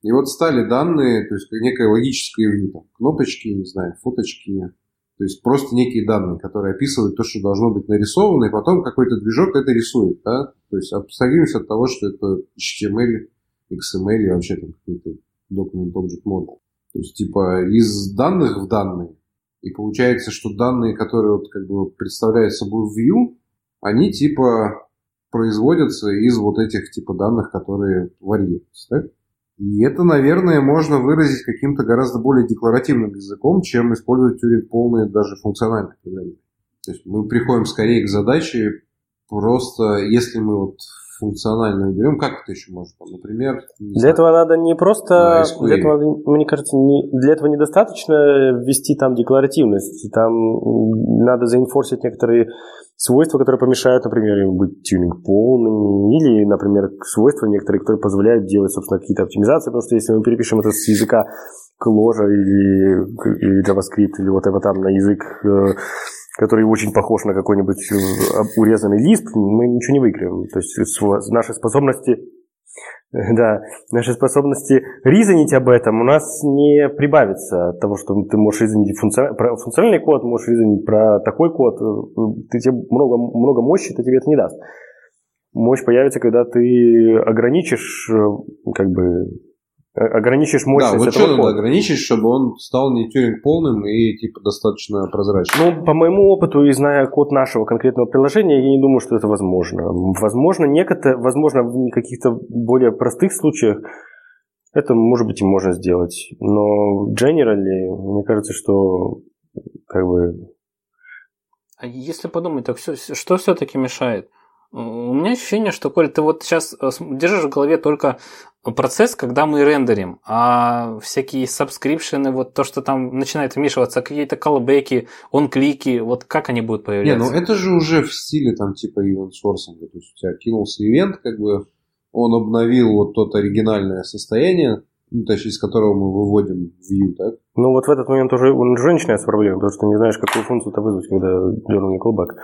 И вот стали данные, то есть некое логическое view, там, кнопочки, не знаю, фоточки, то есть просто некие данные, которые описывают то, что должно быть нарисовано, и потом какой-то движок это рисует, да? То есть абстрагируемся от того, что это HTML, XML и вообще там какой-то Document Object Model. То есть типа из данных в данные. И получается, что данные, которые вот как бы представляют собой view, они типа производятся из вот этих типа данных, которые варьируются, так? И это, наверное, можно выразить каким-то гораздо более декларативным языком, чем использовать тюринг полные даже функциональные программы. То есть мы приходим скорее к задаче просто, если мы вот функционально уберем, как это еще можно? Например, для знаю, этого надо не просто, для этого, мне кажется, не, для этого недостаточно ввести там декларативность, там надо заинфорсить некоторые свойства, которые помешают, например, им быть тюнинг полными, или, например, свойства некоторые, которые позволяют делать, собственно, какие-то оптимизации, потому что если мы перепишем это с языка Clojure или, или JavaScript, или вот это там на язык э, который очень похож на какой-нибудь э, урезанный лист, мы ничего не выиграем. То есть наши способности да, наши способности ризонить об этом у нас не прибавится от того, что ты можешь ризонить функциональный, код, можешь ризонить про такой код, ты тебе много, много мощи, это тебе это не даст. Мощь появится, когда ты ограничишь э, как бы Э, ограничишь мощность да, вот этого что надо ограничить, чтобы он стал не тюринг полным и типа достаточно прозрачным? Ну, по моему опыту и зная код нашего конкретного приложения, я не думаю, что это возможно. Возможно, некоторые, возможно, в каких-то более простых случаях это, может быть, и можно сделать. Но generally, мне кажется, что как бы... А если подумать, так все, что все-таки мешает? У меня ощущение, что, Коль, ты вот сейчас э, держишь в голове только процесс, когда мы рендерим, а всякие subscription ы, вот то, что там начинает вмешиваться, какие-то callback и, onClick и, вот как они будут появляться? Не, ну это же уже в стиле там типа sourcing, то есть у тебя кинулся event, как бы он обновил вот то оригинальное состояние, ну, точнее, из которого мы выводим view, так? Ну, вот в этот момент уже, он уже начинается проблема, потому что не знаешь, какую функцию-то вызвать, когда дернул callback.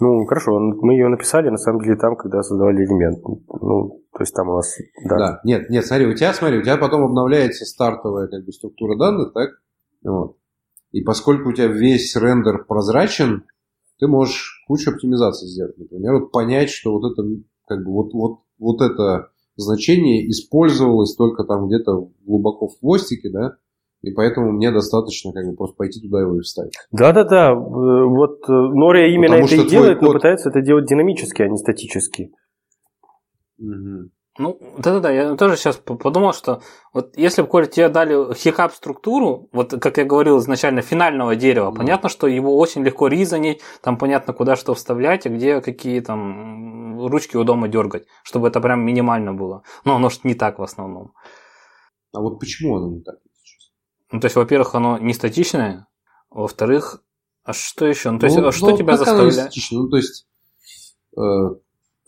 Ну, хорошо, мы ее написали, на самом деле, там, когда создавали элемент. Ну, то есть там у нас... Да. да. Нет, нет, смотри, у тебя, смотри, у тебя потом обновляется стартовая как бы структура данных, так? Вот. И поскольку у тебя весь рендер прозрачен, ты можешь кучу оптимизаций сделать. Например, вот понять, что вот это, как бы, вот, вот, вот это значение использовалось только там где-то глубоко в хвостике, да, и поэтому мне достаточно как бы просто пойти туда его и вставить. Да-да-да, вот Нория именно Потому это и делает, код... но пытается это делать динамически, а не статически. Угу. Ну, да-да-да, я тоже сейчас подумал, что вот если бы, Коля, тебе дали хикап структуру, вот как я говорил изначально, финального дерева, mm. понятно, что его очень легко ризанить, там понятно, куда что вставлять, и где какие там ручки у дома дергать, чтобы это прям минимально было. Но оно же не так в основном. А вот почему оно не так? Ну, то есть, во-первых, оно не статичное, во-вторых, а что еще? Ну, то есть, ну, а что ну, тебя заставляет? Ну, то есть, э,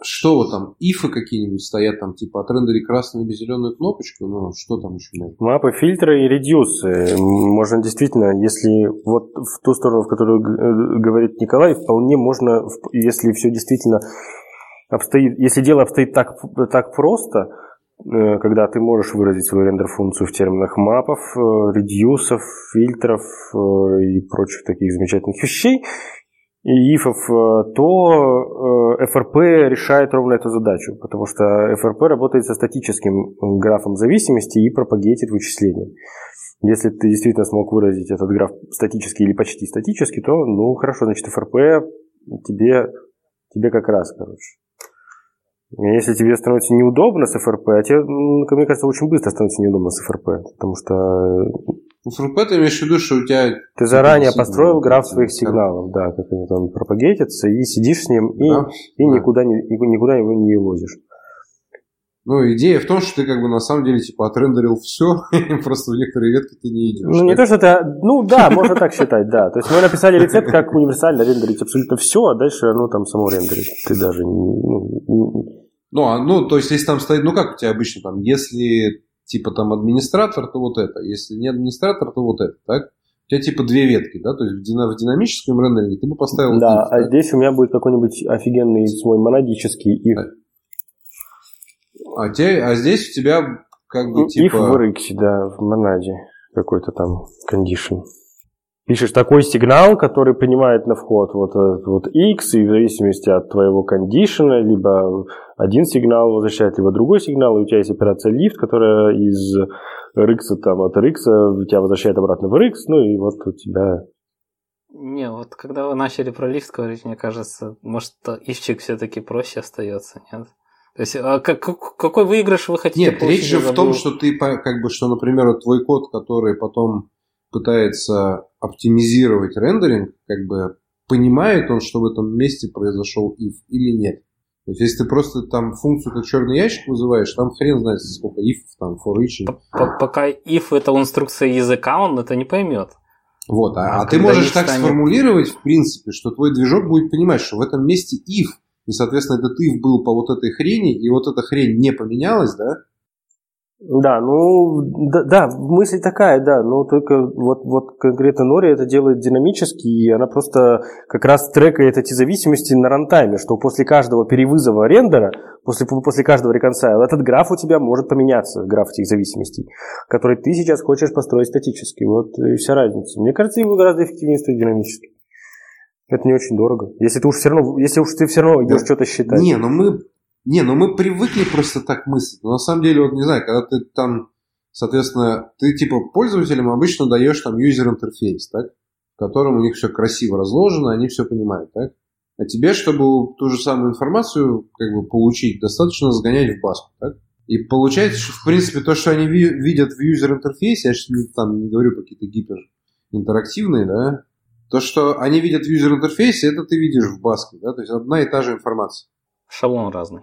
что вот там, ифы какие-нибудь стоят там, типа, отрендери красную или зеленую кнопочку, ну, что там еще можно? Мапы, фильтры и редюсы. Можно действительно, если вот в ту сторону, в которую э, говорит Николай, вполне можно, если все действительно обстоит, если дело обстоит так, так просто, э, когда ты можешь выразить свою рендер-функцию в терминах мапов, э, редюсов, фильтров и прочих таких замечательных вещей, и ифов, э, то FRP э, решает ровно эту задачу, потому что FRP работает со статическим графом зависимости и пропагетит вычисления. Если ты действительно смог выразить этот граф статически или почти статически, то, ну, хорошо, значит, FRP тебе, тебе как раз, короче. Если тебе становится неудобно с FRP, а тебе, ну, мне кажется, очень быстро становится неудобно с FRP, потому что ну, ФРП ты имеешь в виду, что у тебя... Ты заранее сигнал, построил граф своих сигналов, да, как они там пропагетятся, и сидишь с ним, и, да, и да. Никуда, не, никуда его не лозишь. Ну, идея в том, что ты как бы на самом деле типа отрендерил все, просто в некоторые ветки ты не идешь. Ну, не то, что это... Ну, да, можно так считать, да. То есть мы написали рецепт, как универсально рендерить абсолютно все, а дальше оно там само рендерит. Ты даже ну, ну, а, ну, то есть, если там стоит, ну, как у тебя обычно там, если типа там администратор, то вот это. Если не администратор, то вот это, так? У тебя типа две ветки, да? То есть в, дина- в динамическом рендеринге ты бы поставил Да, if, а да? здесь у меня будет какой-нибудь офигенный свой монадический if. А, те, а здесь у тебя как бы типа... If в RX, да, в монаде какой-то там condition пишешь такой сигнал, который принимает на вход вот, вот X, и в зависимости от твоего кондишена, либо один сигнал возвращает, либо другой сигнал, и у тебя есть операция lift, которая из RX там, от RX тебя возвращает обратно в RX, ну и вот у тебя... Не, вот когда вы начали про лифт говорить, мне кажется, может, ивчик все-таки проще остается, нет? То есть, а как, какой выигрыш вы хотите Нет, речь же в том, что ты, как бы, что, например, твой код, который потом пытается оптимизировать рендеринг, как бы понимает он, что в этом месте произошел if или нет. То есть, если ты просто там функцию как черный ящик вызываешь, там хрен знает сколько if, там for each. Пока if это инструкция языка, он это не поймет. Вот, а, а, а ты можешь так станет... сформулировать, в принципе, что твой движок будет понимать, что в этом месте if, и, соответственно, этот if был по вот этой хрени, и вот эта хрень не поменялась, да, да, ну, да, да, мысль такая, да, но только вот, вот конкретно Нори это делает динамически, и она просто как раз трекает эти зависимости на рантайме, что после каждого перевызова рендера, после, после каждого реконсайла, этот граф у тебя может поменяться, граф этих зависимостей, который ты сейчас хочешь построить статически. Вот и вся разница. Мне кажется, его гораздо эффективнее строить динамически. Это не очень дорого. Если ты уж все равно, если уж ты все равно идешь да. что-то считать. Не, но мы не, ну мы привыкли просто так мыслить. Но на самом деле, вот не знаю, когда ты там, соответственно, ты типа пользователям обычно даешь там юзер интерфейс, так? В котором у них все красиво разложено, они все понимают, так? А тебе, чтобы ту же самую информацию как бы получить, достаточно сгонять в баску, так? И получается, что, в принципе, то, что они видят в юзер-интерфейсе, я сейчас там не говорю какие-то гиперинтерактивные, да, то, что они видят в юзер-интерфейсе, это ты видишь в баске, да, то есть одна и та же информация. Шаблон разный.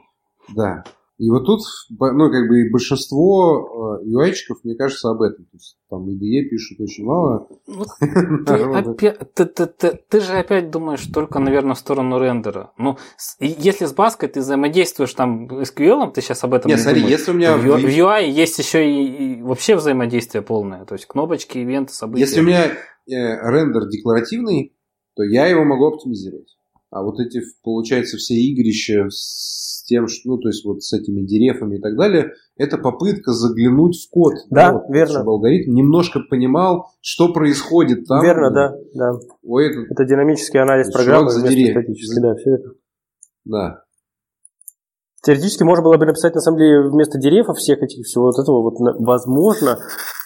Да. И вот тут, ну, как бы большинство UI-чиков, э, мне кажется, об этом. То есть там IDE пишут очень мало. Вот ты, опять, ты, ты, ты, ты же опять думаешь только, наверное, в сторону рендера. Ну, если с Баской ты взаимодействуешь там SQL, ты сейчас об этом не, не смотри, думаешь. если у меня... В, в UI есть еще и, и вообще взаимодействие полное. То есть кнопочки, ивенты, события. Если у меня э, рендер декларативный, то я его могу оптимизировать. А вот эти, получается, все игрища с тем, что, ну, то есть вот с этими деревами и так далее, это попытка заглянуть в код. Да, да вот, верно. Чтобы алгоритм немножко понимал, что происходит там. Верно, да, да. Ой, это, это динамический анализ программы за статический, да, все это. Да. Теоретически можно было бы написать, на самом деле, вместо деревьев всех этих, всего вот этого, вот, возможно,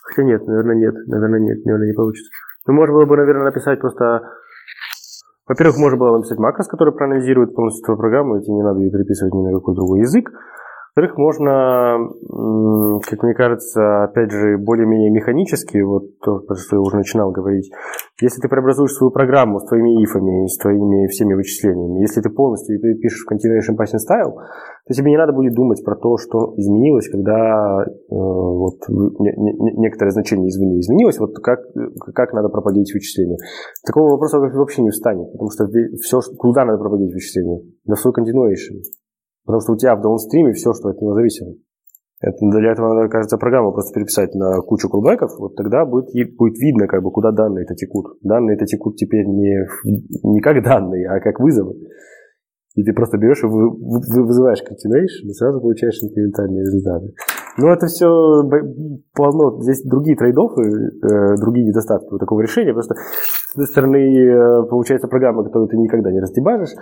хотя нет, наверное, нет, наверное, нет, наверное, не получится. Но можно было бы, наверное, написать просто во-первых, можно было написать макрос, который проанализирует полностью твою программу, и тебе не надо ее переписывать ни на какой другой язык. Во-вторых, можно, как мне кажется, опять же, более-менее механически, вот то, что я уже начинал говорить, если ты преобразуешь свою программу с твоими ифами, с твоими всеми вычислениями, если ты полностью пишешь Continuation Passing Style, то тебе не надо будет думать про то, что изменилось, когда э, вот, не, не, некоторое значение извини изменилось, вот как, как надо пропагировать вычисления. Такого вопроса вообще не встанет, потому что все, куда надо пропагировать вычисления? Да свой Continuation. Потому что у тебя в даунстриме все, что от него зависит. Это, для этого надо, кажется, программу просто переписать на кучу колбеков, вот тогда будет, будет видно, как бы, куда данные-то текут. Данные-то текут теперь не, не как данные, а как вызовы. И ты просто берешь и вы, вы, вызываешь continuation, и сразу получаешь инкрементальные результаты. Ну, это все полно. Здесь другие трейдофы, э, другие недостатки вот такого решения. Просто, с одной стороны, э, получается программа, которую ты никогда не раздебажишь.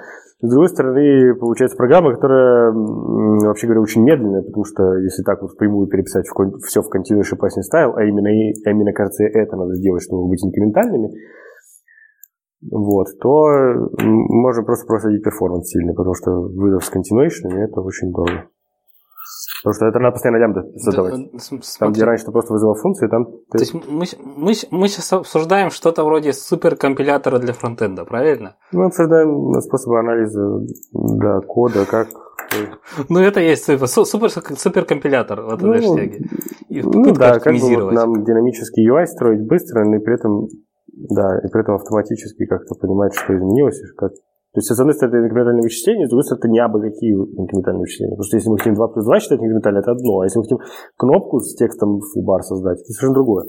С другой стороны, получается программа, которая, вообще говоря, очень медленная, потому что если так вот впрямую переписать все в continuous passing style, а именно, а именно, кажется, это надо сделать, чтобы быть инкрементальными, вот, то можно просто просадить перформанс сильно, потому что вызов с continuation это очень долго. Потому что это надо постоянно лямбда задавать. Да, там, где раньше ты просто вызывал функции, там... Ты... То есть мы, мы, мы сейчас обсуждаем что-то вроде суперкомпилятора для фронтенда, правильно? Мы обсуждаем способы анализа да, кода, как... Ну, это есть супер, супер, суперкомпилятор в этом ну, хэштеге. Ну да, как бы вот нам динамический UI строить быстро, но и при этом да, и при этом автоматически как-то понимать, что изменилось, как то есть, с одной стороны, это инкрементальное вычисление, с другой стороны, это не абы какие инкрементальные вычисления. Потому что если мы хотим 2 плюс 2 считать инкрементально, это одно. А если мы хотим кнопку с текстом фулбар создать, это совершенно другое.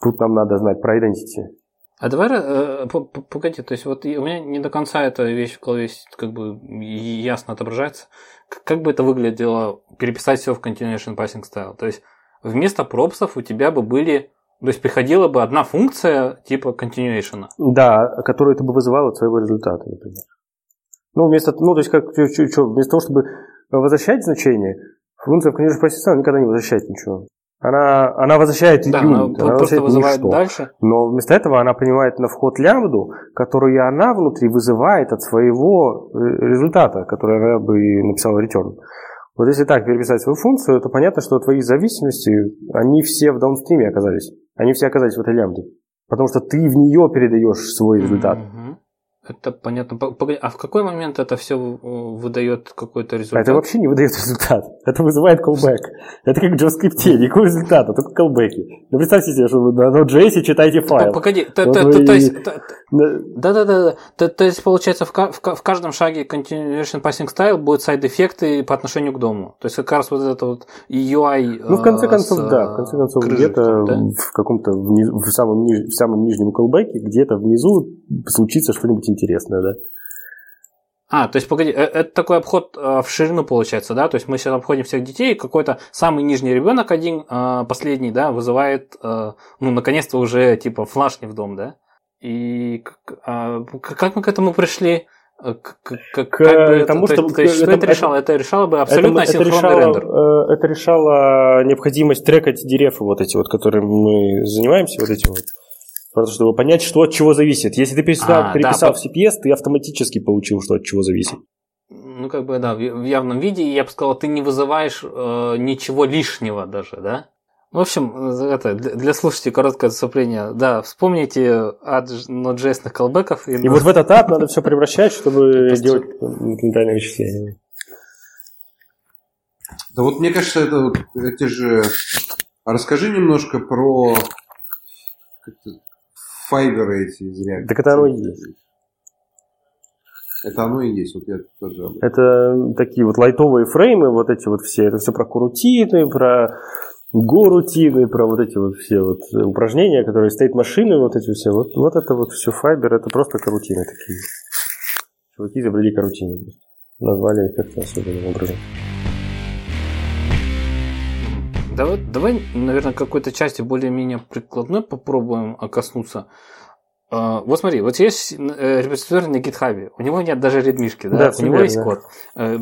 Тут нам надо знать про identity. А давай, э, погоди, то есть вот у меня не до конца эта вещь в голове как бы ясно отображается. Как бы это выглядело переписать все в Continuation Passing Style? То есть вместо пропсов у тебя бы были то есть приходила бы одна функция типа continuation. Да, которую ты бы вызывал от своего результата, например. Ну, вместо, ну, то есть, как, что, вместо того, чтобы возвращать значение, функция в continuation process никогда не возвращает ничего. Она, она возвращает да, юнит, она, она просто вызывает ничто. дальше. Но вместо этого она принимает на вход лямбду, которую она внутри вызывает от своего э, результата, который она бы написала return. Вот если так переписать свою функцию, то понятно, что твои зависимости, они все в даунстриме оказались. Они все оказались в этой лямбде. Потому что ты в нее передаешь свой результат. Mm-hmm. Это понятно. А в какой момент это все выдает какой-то результат? Это вообще не выдает результат. Это вызывает callback. Это как в JavaScript. Никакого результата, только callback. Ну, представьте себе, что вы на Node.js читаете файл. Погоди. Да-да-да. То, есть, получается, в, каждом шаге Continuation Passing Style будет сайд-эффекты по отношению к дому. То есть, как раз вот это вот UI Ну, в конце концов, с, да. В конце концов, где-то в каком-то в самом нижнем callback, где-то внизу случится что-нибудь интересное, да. А, то есть, погоди, э, это такой обход э, в ширину получается, да? То есть мы сейчас обходим всех детей, какой-то самый нижний ребенок один, э, последний, да, вызывает, ну, наконец-то уже типа флашни в дом, да? И а, как мы к этому пришли? Как, как, к бы, тому, что, то, есть, что это, это решало? Это решало бы абсолютно это, синхронный это решало, рендер. Это решало необходимость трекать деревья вот эти вот, которыми мы занимаемся, вот эти вот. Просто чтобы понять, что от чего зависит. Если ты переписал, а, переписал да, в CPS, ты автоматически получил, что от чего зависит. Ну, как бы, да, в явном виде, я бы сказал, ты не вызываешь э, ничего лишнего даже, да? В общем, это, для слушателей короткое отступление. Да, вспомните от Node.js колбеков. И, и вот в этот ад надо все превращать, чтобы сделать инкрементальное вычисление. Да вот мне кажется, это вот эти же... Расскажи немножко про файберы эти из реактора. Так это оно и есть. Это оно и есть, вот я тоже об этом. Это такие вот лайтовые фреймы, вот эти вот все, это все про курутины, про горутины, про вот эти вот все вот упражнения, которые стоит машины, вот эти все, вот, вот это вот все файбер, это просто карутины такие. Чуваки изобрели карутины. Назвали их как-то особенным образом. Давай, давай, наверное, какой-то части более-менее прикладной попробуем коснуться. Uh, вот смотри, вот есть э, репозиторий на GitHub, у него нет даже редмишки, да, да у него есть код. Э,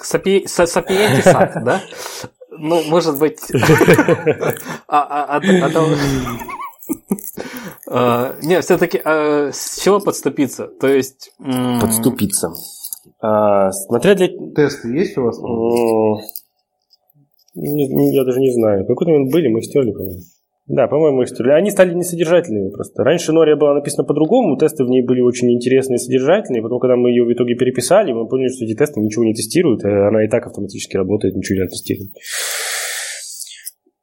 Сапиенти сад, да? Ну, может быть... А, а, а, не, все-таки с чего подступиться? То есть... Подступиться. Смотря для... Тесты есть у вас? Не, я даже не знаю. Какой-то момент были, мы их стерли, по-моему. Да, по-моему, их стерли. Они стали несодержательными просто. Раньше Нория была написана по-другому, тесты в ней были очень интересные и содержательные. Потом, когда мы ее в итоге переписали, мы поняли, что эти тесты ничего не тестируют, а она и так автоматически работает, ничего не тестирует.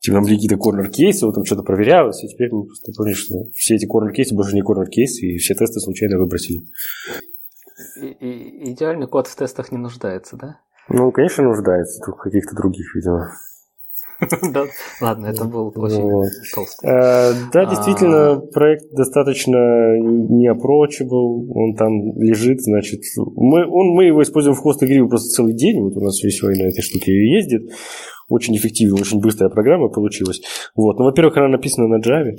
Типа там какие-то корнер-кейсы, вот там что-то проверялось, и теперь мы просто поняли, что все эти корнер-кейсы больше не корнер-кейсы, и все тесты случайно выбросили. И, и, идеальный код в тестах не нуждается, да? Ну, конечно, нуждается, только каких-то других, видимо. Да, ладно, это был очень толстый. Э, да, действительно, проект достаточно не approachable, он там лежит, значит, мы, он, мы его используем в хост игре просто целый день, вот у нас весь на этой штуке ездит, очень эффективная, очень быстрая программа получилась. Вот. Ну, во-первых, она написана на Java,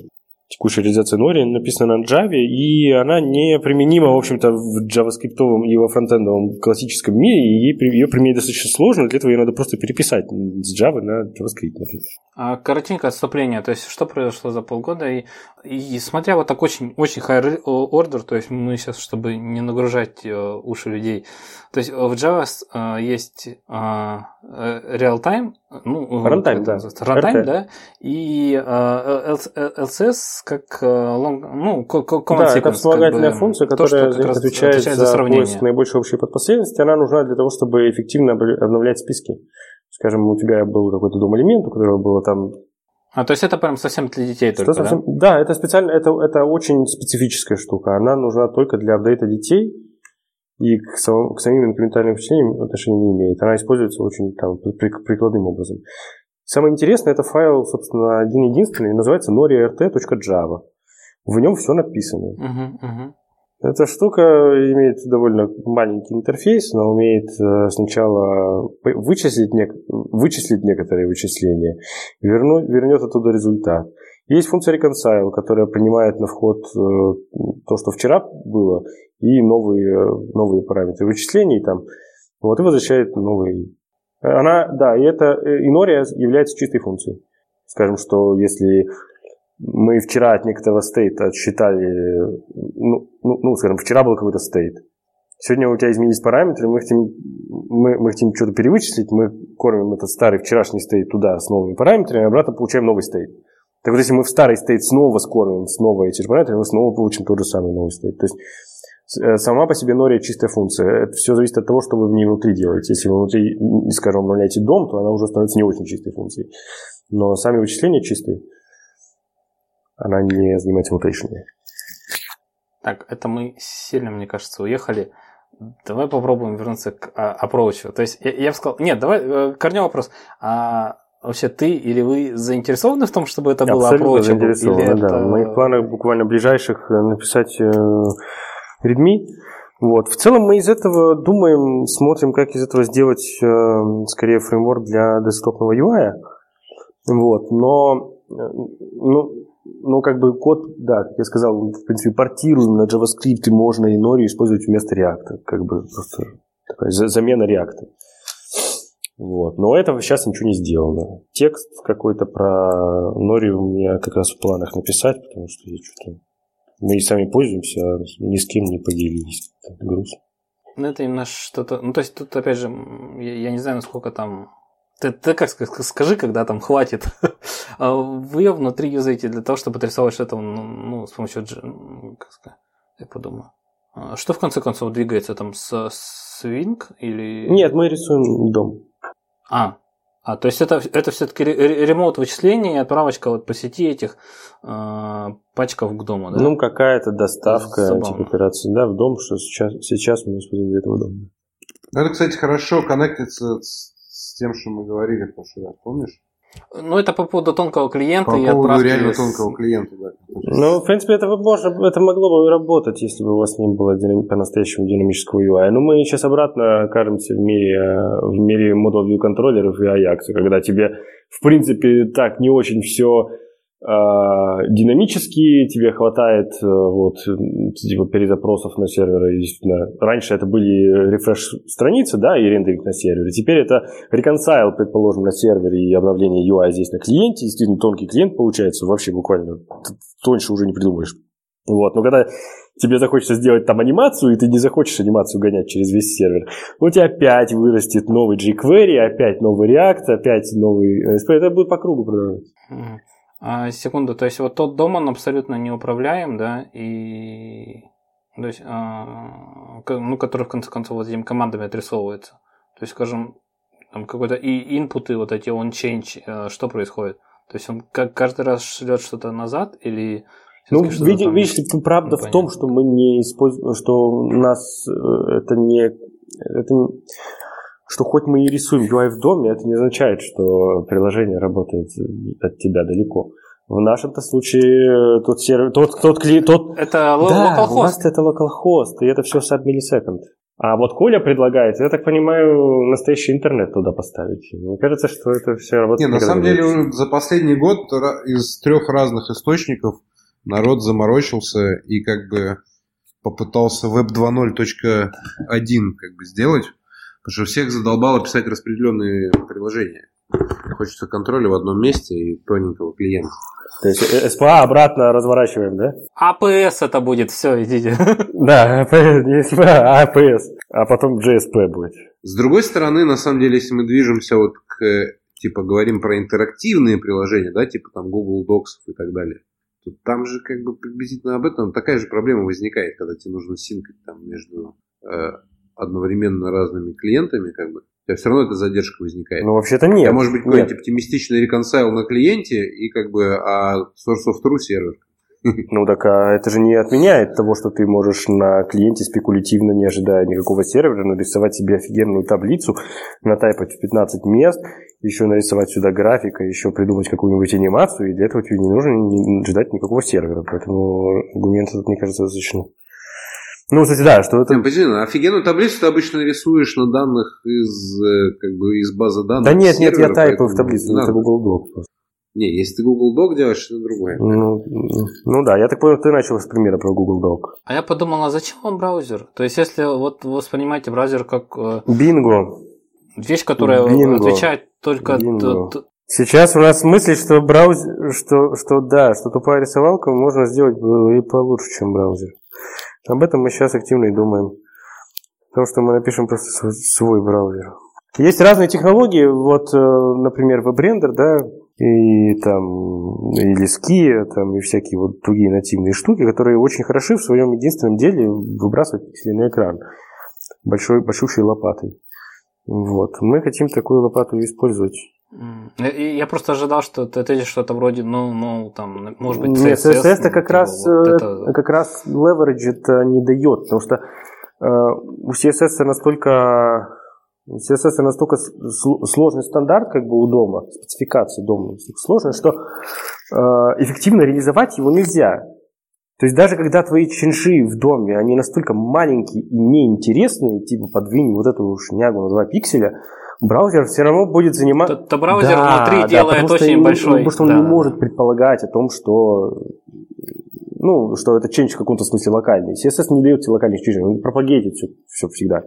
текущая реализация Nori написана на Java, и она не применима, в общем-то, в JavaScript и во фронтендовом классическом мире, и ее применить достаточно сложно, для этого ее надо просто переписать с Java на JavaScript, например. А, коротенькое отступление, то есть что произошло за полгода, и, и смотря вот так очень, очень high order, то есть мы сейчас, чтобы не нагружать э, уши людей, то есть в Java э, есть э, real-time, ну, runtime, да. Runtime, да, и LCS как long, ну, command Да, это вспомогательная как бы, функция, которая то, отвечает, отвечает за, за поиск наибольшей общей подпоследовательности, она нужна для того, чтобы эффективно обновлять списки. Скажем, у тебя был какой-то дом-элемент, у которого было там а, то есть это прям совсем для детей только, совсем... да? Да, это специально, это, это очень специфическая штука. Она нужна только для апдейта детей и к, самым, к самим инкрементальным вычислениям отношения не имеет. Она используется очень там, прикладным образом. Самое интересное, это файл, собственно, один-единственный, называется norirt.java. В нем все написано. Uh-huh, uh-huh. Эта штука имеет довольно маленький интерфейс, но умеет э, сначала вычислить, нек... вычислить некоторые вычисления, вернуть, вернет оттуда результат. Есть функция reconcile, которая принимает на вход э, то, что вчера было, и новые, новые параметры вычислений там. Вот, и возвращает новый. Она, да, и это э, является чистой функцией. Скажем, что если мы вчера от некоторого стейта отсчитали, ну, ну, ну, скажем, вчера был какой-то стейт. Сегодня у тебя изменились параметры, мы хотим, мы, мы хотим что-то перевычислить, мы кормим этот старый вчерашний стейт туда с новыми параметрами, и обратно получаем новый стейт. Так вот, если мы в старый стейт снова скормим снова эти параметры, мы снова получим тот же самый новый стейт. То есть сама по себе нория чистая функция. Это все зависит от того, что вы в ней внутри делаете. Если вы внутри, скажем, обновляете дом, то она уже становится не очень чистой функцией. Но сами вычисления чистые она не занимается мутейшенами. Так, это мы сильно, мне кажется, уехали. Давай попробуем вернуться к а, approach. То есть я, я бы сказал, нет, давай, э, корневой вопрос. А вообще ты или вы заинтересованы в том, чтобы это было Абсолютно заинтересованы, да. Это... В моих планах буквально ближайших э, написать э, Redmi. Вот. В целом мы из этого думаем, смотрим, как из этого сделать скорее фреймворк для десктопного UI. Вот. Но ну, ну, как бы код, да, как я сказал, в принципе, портируем на JavaScript, и можно и Nori использовать вместо React. Как бы просто такая замена React. Вот. Но этого сейчас ничего не сделано. Текст какой-то про Nori у меня как раз в планах написать, потому что я что-то... Мы и сами пользуемся, а ни с кем не поделились. Грустно. Ну, это именно что-то... Ну, то есть тут, опять же, я, я не знаю, насколько там ты, ты как скажи, когда там хватит. А вы ее внутри юзаете для того, чтобы отрисовать что-то ну, ну, с помощью... Как сказать, я подумаю. А что в конце концов двигается там с Swing или... Нет, мы рисуем дом. А, а то есть это, это все-таки ремоут вычисления и отправочка вот по сети этих э, пачков к дому, да? Ну, какая-то доставка этих операций, да, в дом, что сейчас, сейчас мы используем для этого дома. Это, кстати, хорошо коннектится с тем, что мы говорили в прошлый раз, помнишь? Ну, это по поводу тонкого клиента по и поводу отправки... реально тонкого клиента, да. Ну, в принципе, это, можно, это могло бы работать, если бы у вас не было по-настоящему динамического UI. Но мы сейчас обратно окажемся в мире, в мире Model View контроллеров и Ajax, когда тебе, в принципе, так не очень все динамические, тебе хватает э, вот, типа перезапросов на серверы. Действительно, раньше это были рефреш страницы, да, и рендеринг на сервере. Теперь это reconcile, предположим, на сервере и обновление UI здесь на клиенте. Действительно, тонкий клиент получается вообще буквально тоньше уже не придумаешь. Вот, но когда тебе захочется сделать там анимацию, и ты не захочешь анимацию гонять через весь сервер, у тебя опять вырастет новый jQuery, опять новый React, опять новый ASP. Это будет по кругу продолжаться. А, секунду, то есть вот тот дом, он абсолютно неуправляем, да, и... То есть, а, ну, который в конце концов вот этими командами отрисовывается. То есть, скажем, там какой-то и инпуты вот эти он change, э, что происходит? То есть он как каждый раз шлет что-то назад или ну, видишь, там... видишь, правда в том, что мы не используем, что у нас э, это не, это не, что хоть мы и рисуем UI в доме, это не означает, что приложение работает от тебя далеко. В нашем-то случае тот сервер, тот, тот, тот, тот... Это да, localhost. у нас это localhost, и это все sub-millisecond. А вот Коля предлагает, я так понимаю, настоящий интернет туда поставить. Мне кажется, что это все работает. Не, на самом деле за последний год из трех разных источников народ заморочился и как бы попытался Web 2.0.1 как бы сделать, потому что всех задолбало писать распределенные приложения. Хочется контроля в одном месте и тоненького клиента. То есть SPA обратно разворачиваем, да? APS это будет, все, идите. Да, не SPA, а APS. А потом JSP будет. С другой стороны, на самом деле, если мы движемся вот к, типа, говорим про интерактивные приложения, да, типа там Google Docs и так далее, то там же как бы приблизительно об этом такая же проблема возникает, когда тебе нужно синкать там между э, одновременно разными клиентами, как бы тебя все равно эта задержка возникает. Ну, вообще-то нет. А может быть какой-нибудь оптимистичный реконсайл на клиенте и как бы а source of true сервер. Ну так а это же не отменяет того, что ты можешь на клиенте спекулятивно, не ожидая никакого сервера, нарисовать себе офигенную таблицу, натайпать в 15 мест, еще нарисовать сюда графика, еще придумать какую-нибудь анимацию, и для этого тебе не нужно ждать никакого сервера. Поэтому аргумент этот, мне кажется, достаточно ну, кстати, да, что это... Подожди, ну, офигенную таблицу ты обычно рисуешь на данных из, э, как бы, из базы данных. Да нет, сервера, нет, я тайпаю в таблицу, это Google Doc просто. Не, если ты Google Doc делаешь, это другое. Ну, ну да, я так понял, ты начал с примера про Google Doc. А я подумал, а зачем вам браузер? То есть, если вот вы воспринимаете браузер как... Э, Бинго. Вещь, которая Бинго. отвечает только... Бинго. Сейчас у нас мысль, что браузер, что, что да, что тупая рисовалка можно сделать и получше, чем браузер. Об этом мы сейчас активно и думаем. Потому что мы напишем просто свой, браузер. Есть разные технологии, вот, э, например, WebRender, да, и там, или Skia, там, и всякие вот другие нативные штуки, которые очень хороши в своем единственном деле выбрасывать пиксели на экран большой, большущей лопатой. Вот. Мы хотим такую лопату использовать. Я просто ожидал, что это, это что-то вроде, ну, ну, там, может быть, CSS. Нет, CSS это как, типа, раз, вот это... как раз leverage это не дает, потому что э, у CSS настолько CSS настолько сложный стандарт как бы у дома, спецификация дома сложная, что э, эффективно реализовать его нельзя. То есть даже когда твои чинши в доме, они настолько маленькие и неинтересные, типа подвинь вот эту шнягу на 2 пикселя, браузер все равно будет заниматься... То, то браузер да, внутри да, делает очень большой. Потому что он да. не может предполагать о том, что ну, что это change в каком-то смысле локальный. CSS не дает тебе локальных change, он пропагетит все, все всегда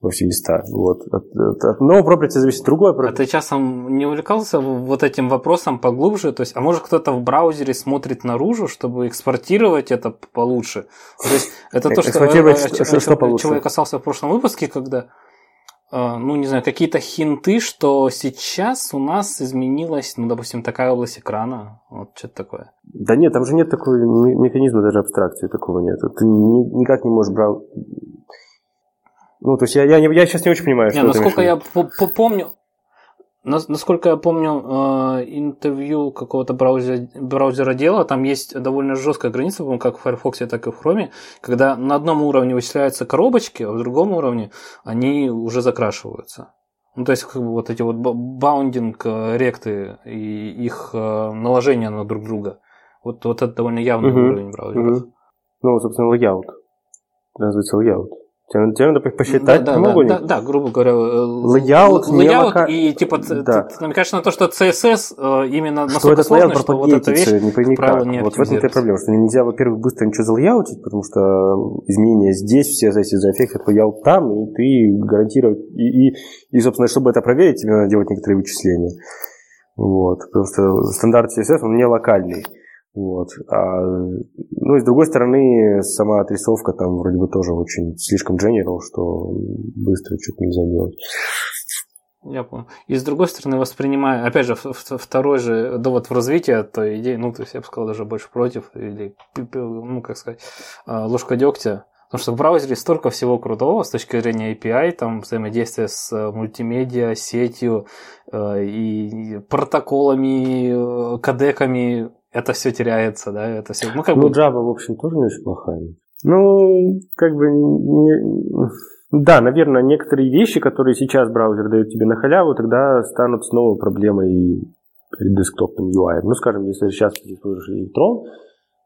во все места. Вот. От, от, от нового property зависит другое. А ты часом не увлекался вот этим вопросом поглубже? То есть, а может кто-то в браузере смотрит наружу, чтобы экспортировать это получше? То есть, это то, что, что, что, что чего я касался в прошлом выпуске, когда а, ну, не знаю, какие-то хинты, что сейчас у нас изменилась, ну, допустим, такая область экрана, вот что-то такое. Да нет, там же нет такого механизма даже абстракции, такого нет. Ты никак не можешь брать... Ну, то есть я, я, я сейчас не очень понимаю, не, что насколько я помню, Насколько я помню, э, интервью какого-то браузера, браузера дела, там есть довольно жесткая граница, по как в Firefox, так и в Chrome, когда на одном уровне вычисляются коробочки, а в другом уровне они уже закрашиваются. Ну, то есть, как бы вот эти вот баундинг э, ректы и их э, наложение на друг друга. Вот, вот это довольно явный угу. уровень браузера. Угу. Ну, собственно, layout. Называется layout. Тебе, надо посчитать да, прямоугольник. Да, да, да, грубо говоря, layout, layout не лока... и типа да. ты, ты намекаешь на то, что CSS э, именно что этот сложный, что вот эта вещь, не как правило, не Вот в этом и проблема, что нельзя, во-первых, быстро ничего залаяутить, потому что изменения здесь, все CSS заэффектят layout там, и ты гарантировать, и, и, и, собственно, чтобы это проверить, тебе надо делать некоторые вычисления. Вот, потому что стандарт CSS, он не локальный. Вот. А, ну и с другой стороны, сама отрисовка там вроде бы тоже очень слишком general, что быстро что-то нельзя делать. Я понял. И с другой стороны, воспринимая, опять же, второй же довод в развитии той идеи, ну, то есть я бы сказал, даже больше против, или, ну, как сказать, а, ложка дегтя. Потому что в браузере столько всего крутого с точки зрения API, там взаимодействие с э, мультимедиа, сетью э, и протоколами, э, кодеками, это все теряется, да, это все. Ну, как ну, бы... Java, в общем, тоже не очень плохая. Ну, как бы не, да, наверное, некоторые вещи, которые сейчас браузер дает тебе на халяву, тогда станут снова проблемой перед десктопным UI. Ну, скажем, если сейчас ты используешь электрон,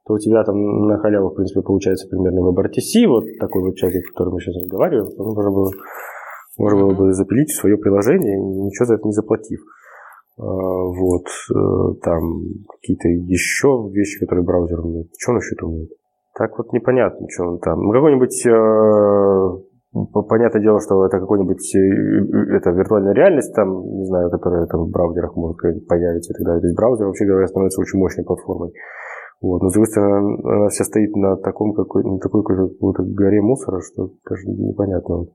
то у тебя там на халяву, в принципе, получается примерно WebRTC, вот такой вот чатик, в котором мы сейчас разговариваем, можно было, можно было бы запилить свое приложение, ничего за это не заплатив. Вот, э, там какие-то еще вещи, которые браузер умеет. Что он еще умеет? Так вот непонятно, что он там. Ну, какой-нибудь э, Понятное дело, что это какой-нибудь э, это виртуальная реальность, там, не знаю, которая там в браузерах может появиться и так далее. То есть браузер, вообще говоря, становится очень мощной платформой. Вот. Но, с другой стороны, она вся стоит на, таком, какой, на такой какой-то горе мусора, что даже непонятно.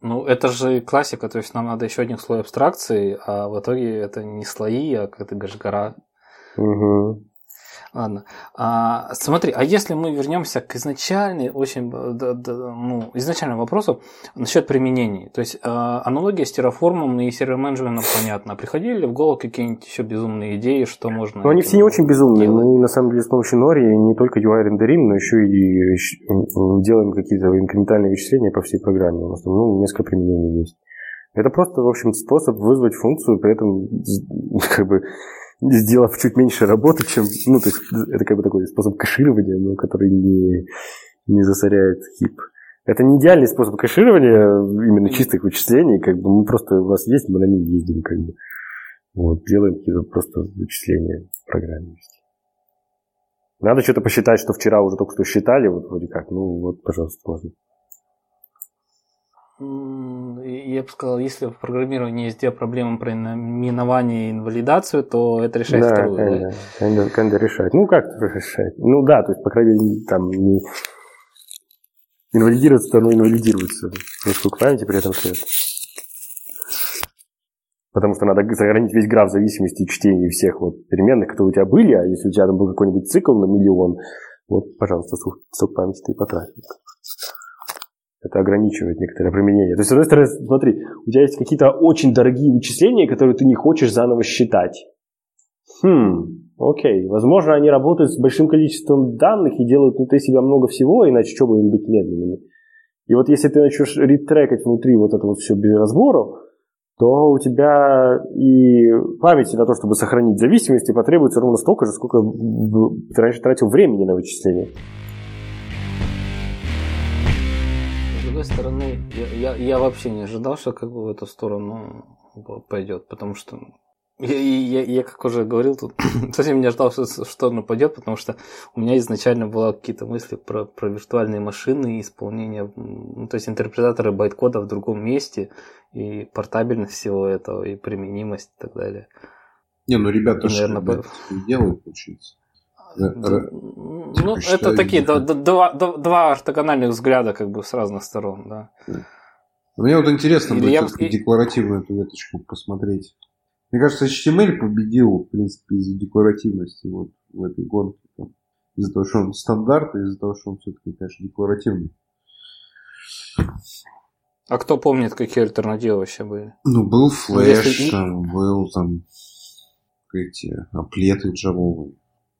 Ну, это же классика, то есть нам надо еще один слой абстракции, а в итоге это не слои, а как ты говоришь, гора. Угу. Ладно. А, смотри, а если мы вернемся к изначальной, очень, да, да, ну, изначальному вопросу насчет применений. То есть а, аналогия с терраформом и сервер-менеджментом понятна. Приходили ли в голову какие-нибудь еще безумные идеи, что можно... Ну, они все не очень безумные. Делать? Мы, на самом деле, с помощью Nori не только UI рендерим, но еще и делаем какие-то инкрементальные вычисления по всей программе. У нас там ну, несколько применений есть. Это просто, в общем, способ вызвать функцию, при этом как бы сделав чуть меньше работы, чем... Ну, то есть это как бы такой способ кэширования, но который не, не засоряет хип. Это не идеальный способ кэширования именно чистых вычислений, как бы мы просто, у нас есть, мы на ней ездим, как бы. Вот, делаем какие-то просто вычисления в программе. Надо что-то посчитать, что вчера уже только что считали, вот вроде как, ну вот, пожалуйста, можно я бы сказал, если в программировании есть две проблемы про минование и инвалидацию, то это решает да, вторую. Kinda, да, kinda, kinda решать. Ну, как решать? Ну да, то есть, по крайней мере, там не инвалидируется, но инвалидируется. Насколько памяти при этом стоит. Потому что надо сохранить весь граф зависимости чтения всех вот переменных, которые у тебя были, а если у тебя там был какой-нибудь цикл на миллион, вот, пожалуйста, сок памяти ты потратил это ограничивает некоторое применение. То есть, с одной стороны, смотри, у тебя есть какие-то очень дорогие вычисления, которые ты не хочешь заново считать. Хм, окей. Возможно, они работают с большим количеством данных и делают внутри себя много всего, иначе что бы им быть медленными. И вот если ты начнешь ретрекать внутри вот это вот все без разбору, то у тебя и памяти на то, чтобы сохранить зависимости, потребуется ровно столько же, сколько ты раньше тратил времени на вычисление. Другой стороны, я, я, я вообще не ожидал, что как бы в эту сторону пойдет, потому что я, я, я как уже говорил, тут совсем не ожидал, что в сторону пойдет, потому что у меня изначально были какие-то мысли про, про виртуальные машины и исполнение, ну, то есть интерпретаторы байткода в другом месте, и портабельность всего этого, и применимость и так далее. Не, ну ребята же делают, получается. Ну, это такие два, два ортогональных взгляда как бы с разных сторон, да. Мне вот интересно будет я... декларативную эту веточку посмотреть. Мне кажется, HTML победил, в принципе, из-за декларативности вот в этой гонке. Из-за того, что он стандарт, и из-за того, что он все-таки, конечно, декларативный. А кто помнит, какие альтернативы вообще были? Ну, был флеш, Если... там, был там эти аплеты джавовые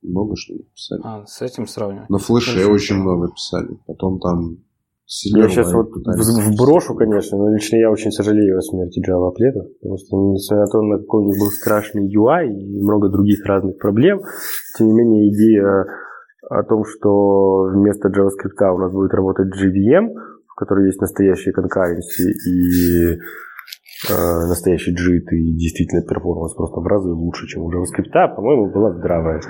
много что написали. А, с этим сравнивать. На флеше очень, очень много писали. Потом там я сейчас вот вброшу, конечно, но лично я очень сожалею о смерти Java аплетов, потому что несмотря на то, на какой у них был страшный UI и много других разных проблем, тем не менее идея о том, что вместо JavaScript у нас будет работать JVM, в которой есть настоящие concurrency и настоящий JIT и действительно performance просто в разы лучше, чем у JavaScript, по-моему, была здравая.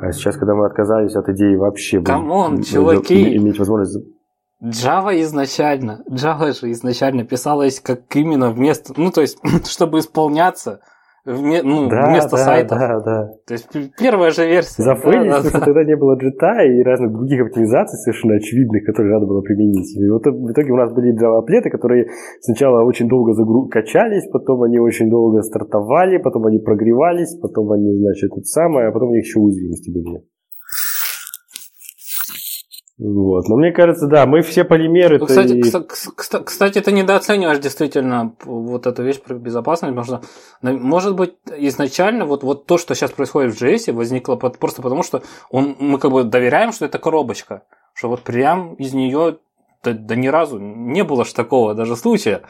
А сейчас, когда мы отказались от идеи вообще Come on, чуваки! иметь возможность Java изначально, Java же изначально писалась как именно вместо, ну то есть, чтобы исполняться, ну, Да, вместо да, сайтов. да, да. То есть первая же версия. Зафейлить, Да, да, что да. тогда не было джета и разных других оптимизаций совершенно очевидных, которые надо было применить. И вот в итоге у нас были Java-аплеты, которые сначала очень долго загру... качались, потом они очень долго стартовали, потом они прогревались, потом они, значит, это самое, а потом у них еще уязвимости были. Вот. Но мне кажется, да, мы все полимеры... Ну, кстати, кста- кста- кстати, ты недооцениваешь действительно вот эту вещь про безопасность, потому что, может быть, изначально вот, вот то, что сейчас происходит в JS, возникло просто потому, что он, мы как бы доверяем, что это коробочка, что вот прям из нее да, да ни разу не было ж такого даже случая.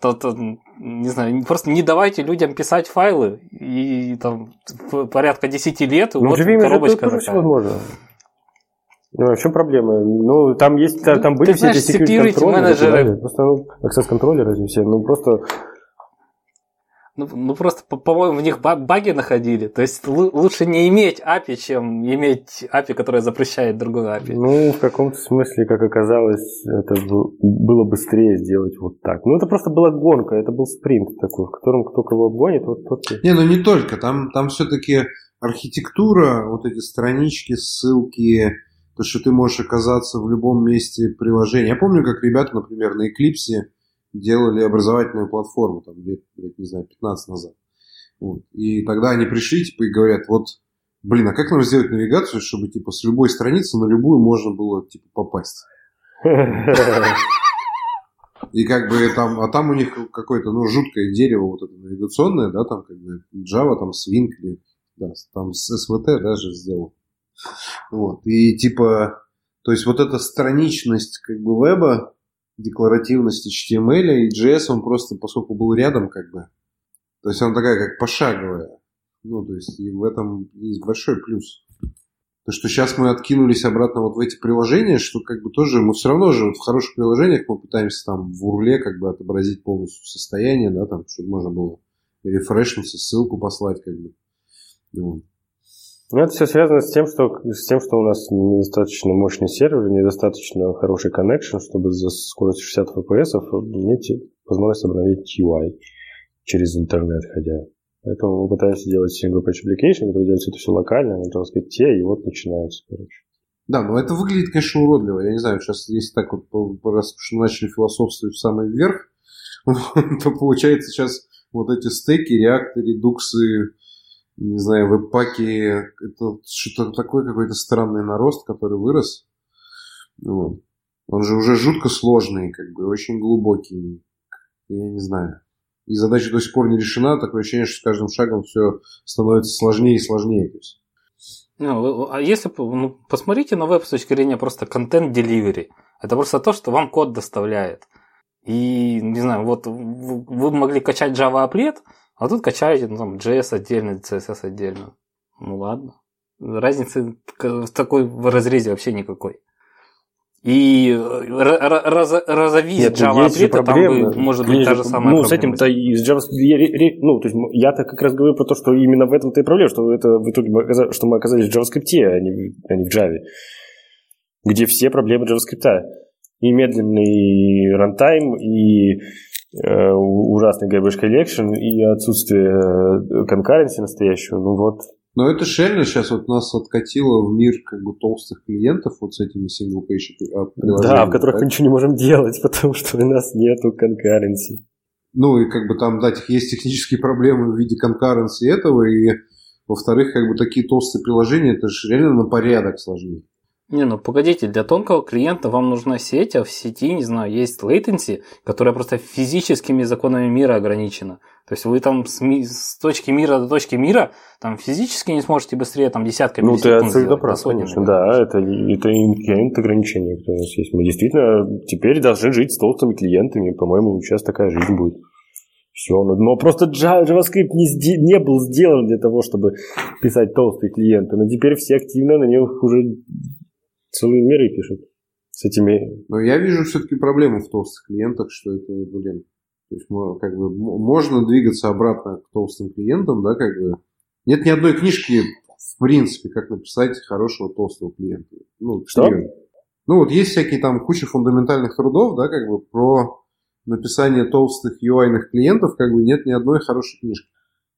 То, то, не знаю, просто не давайте людям писать файлы и там порядка 10 лет, и Ну, вот коробочка такая. возможно. Ну, а в чем проблема? Ну, там есть, там, там Ну, были ты все эти знаешь, security security контроллеры, менеджеры- да, Просто, ну, access контроллеры эти все, ну, просто Ну, ну просто, по- по-моему, в них ба- баги находили. То есть лу- лучше не иметь API, чем иметь API, которая запрещает другую API. Ну, в каком-то смысле, как оказалось, это был- было быстрее сделать вот так. Ну, это просто была гонка, это был спринт такой, в котором кто кого обгонит, вот тот Не, ну не только. Там, там все-таки архитектура, вот эти странички, ссылки, то, что ты можешь оказаться в любом месте приложения. Я помню, как ребята, например, на Eclipse делали образовательную платформу, там, лет, блядь, не знаю, 15 назад. Вот. И тогда они пришли, типа, и говорят, вот, блин, а как нам сделать навигацию, чтобы, типа, с любой страницы на любую можно было, типа, попасть? И как бы там, а там у них какое-то, ну, жуткое дерево вот это навигационное, да, там как бы Java, там Swing, да, там SVT даже сделал. Вот, и типа, то есть вот эта страничность как бы веба, декларативность HTML и JS, он просто, поскольку был рядом, как бы, то есть она такая, как пошаговая. Ну, то есть и в этом есть большой плюс. То, что сейчас мы откинулись обратно вот в эти приложения, что как бы тоже мы все равно же вот в хороших приложениях мы пытаемся там в урле как бы отобразить полностью состояние, да, там, чтобы можно было рефрешнуться, ссылку послать, как бы. Вот. Ну, это все связано с тем, что, с тем, что у нас недостаточно мощный сервер, недостаточно хороший connection, чтобы за скорость 60 FPS иметь возможность обновить UI через интернет ходя. Поэтому мы пытаемся делать single page application, который делает это все локально, на JavaScript, и вот начинается, короче. Да, но это выглядит, конечно, уродливо. Я не знаю, сейчас если так вот, раз начали философствовать в самый вверх, то получается сейчас вот эти стеки, реакты, редуксы, не знаю, веб-паки, это что-то такое, какой-то странный нарост, который вырос. Вот. Он же уже жутко сложный, как бы, очень глубокий. Я не знаю. И задача до сих пор не решена. Такое ощущение, что с каждым шагом все становится сложнее и сложнее. То есть. Ну, а если ну, посмотрите на веб с точки зрения просто контент-деливери. Это просто то, что вам код доставляет. И, не знаю, вот вы могли качать Java аплет, а тут качаете ну, там, JS отдельно, CSS отдельно. Ну ладно. Разницы в такой разрезе вообще никакой. И э, ра- ра- раз- ну, Java аплета, там бы, может быть та же- самая Ну, с этим-то и с ре- ну, то есть я-то как раз говорю про то, что именно в этом-то и проблема, что это в итоге мы что мы оказались в JavaScript, а не, в- а не в Java, где все проблемы JavaScript. И медленный рантайм, и ужасный garbage collection, и отсутствие э, конкуренции настоящего. Ну вот, Но это же реально сейчас вот нас откатило в мир как бы толстых клиентов вот с этими single-page приложениями. да, в которых так? мы ничего не можем делать, потому что у нас нету конкуренции. Ну и как бы там, да, есть технические проблемы в виде конкуренции этого, и во-вторых, как бы такие толстые приложения, это же реально на порядок сложнее. Не, ну погодите, для тонкого клиента вам нужна сеть, а в сети, не знаю, есть latency, которая просто физическими законами мира ограничена. То есть вы там с, ми- с точки мира до точки мира там физически не сможете быстрее там десятками Ну, ты абсолютно прав, конечно. Да, это, это инкремент ограничения, которые у нас есть. Мы действительно теперь должны жить с толстыми клиентами. По-моему, сейчас такая жизнь будет. Все, но, но просто Java- JavaScript не, не был сделан для того, чтобы писать толстые клиенты. Но теперь все активно на них уже целые миры пишут. С этими... Но я вижу все-таки проблему в толстых клиентах, что это, блин, то есть мо- как бы можно двигаться обратно к толстым клиентам, да, как бы. Нет ни одной книжки, в принципе, как написать хорошего толстого клиента. Ну, Что? серьезно. Ну, вот есть всякие там куча фундаментальных трудов, да, как бы про написание толстых UI-ных клиентов, как бы нет ни одной хорошей книжки.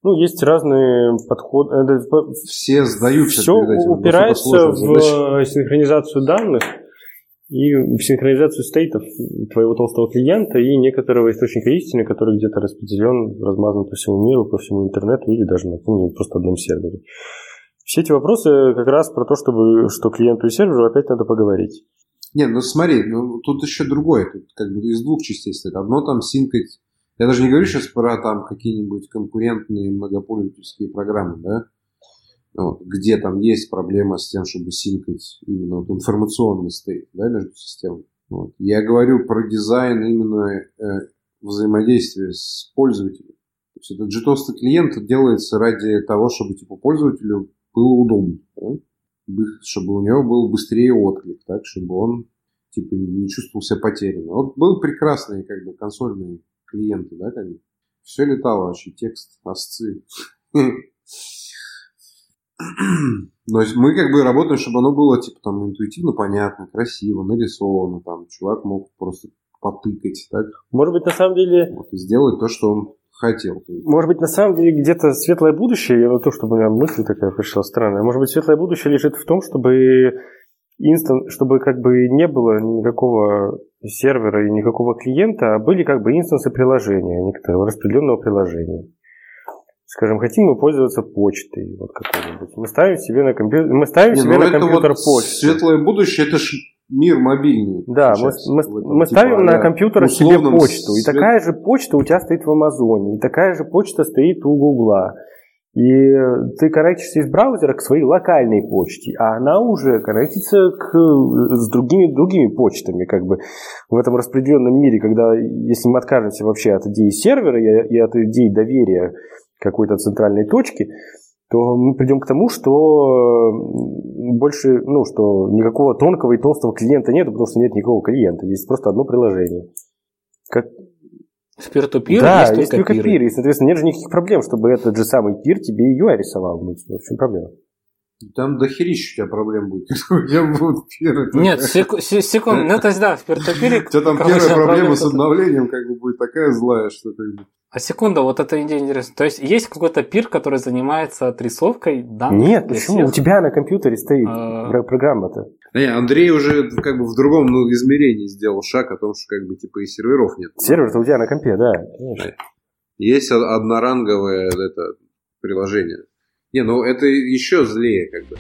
Ну, есть разные подходы. Это, Все сдаются все этим. упирается в синхронизацию данных и в синхронизацию стейтов твоего толстого клиента и некоторого источника истины, который где-то распределен, размазан по всему миру, по всему интернету или даже на каком-нибудь просто одном сервере. Все эти вопросы как раз про то, чтобы, что клиенту и серверу опять надо поговорить. Не, ну смотри, ну тут еще другое. Тут как бы из двух частей стоит. Одно там синкать. Я даже не говорю сейчас про там какие-нибудь конкурентные многопользовательские программы, да? Вот, где там есть проблема с тем, чтобы синкать именно вот информационный стейт да, между системами. Вот. Я говорю про дизайн именно э, взаимодействия с пользователем. То есть этот JTOS клиент делается ради того, чтобы типа пользователю было удобно. Да? бы- чтобы у него был быстрее отклик, так, чтобы он типа не чувствовал себя потерянным. Вот был прекрасные как бы консольные клиенты, да, как бы. Все летало вообще, текст, осцы. Но есть мы как бы работаем, чтобы оно было типа там интуитивно понятно, красиво, нарисовано, там чувак мог просто потыкать, так, Может быть, на самом деле, вот, и сделать то, что он хотел. может быть, на самом деле где-то светлое будущее, я вот то, чтобы у меня мысль такая пришла странная, может быть, светлое будущее лежит в том, чтобы инстанс, чтобы как бы не было никакого сервера и никакого клиента, а были как бы инстансы приложения, некоторого распределенного приложения. Скажем, хотим мы пользоваться почтой, вот какой-нибудь. Мы ставим себе на компьютер, мы ставим Не, себе ну на компьютер вот почту. светлое будущее, это ж мир мобильный. Да, мы, сейчас мы- этом, мы типа, ставим на компьютер себе почту, и свет- такая же почта у тебя стоит в Амазоне, и такая же почта стоит у Гугла. И ты коннектишься из браузера к своей локальной почте, а она уже коннектится к, с другими, другими почтами, как бы в этом распределенном мире, когда если мы откажемся вообще от идеи сервера и, и от идеи доверия какой-то центральной точки, то мы придем к тому, что э, больше, ну, что никакого тонкого и толстого клиента нет, потому что нет никакого клиента, есть просто одно приложение. Как... В peer-to-peer да, есть есть только только пиры. пир, и, соответственно, нет же никаких проблем, чтобы этот же самый пир тебе UI рисовал. Ну, в чем проблема? Там дохерища у тебя проблем будет. У тебя будут первые... Нет, секу- се- секунду, ну то есть да, в peer-to-peer... У тебя там первая проблема с обновлением как бы будет такая злая, что как бы... А секунда, вот эта идея интересна. То есть есть какой-то пир, который занимается отрисовкой данных? Нет, почему? всех? У тебя на компьютере стоит А. про- программа-то. Не, Андрей уже как бы в другом ну, измерении сделал шаг о том, что как бы типа и серверов нет. Сервер-то у тебя на компе, да, конечно. Есть од- одноранговое это приложение. Не, ну это еще злее как бы.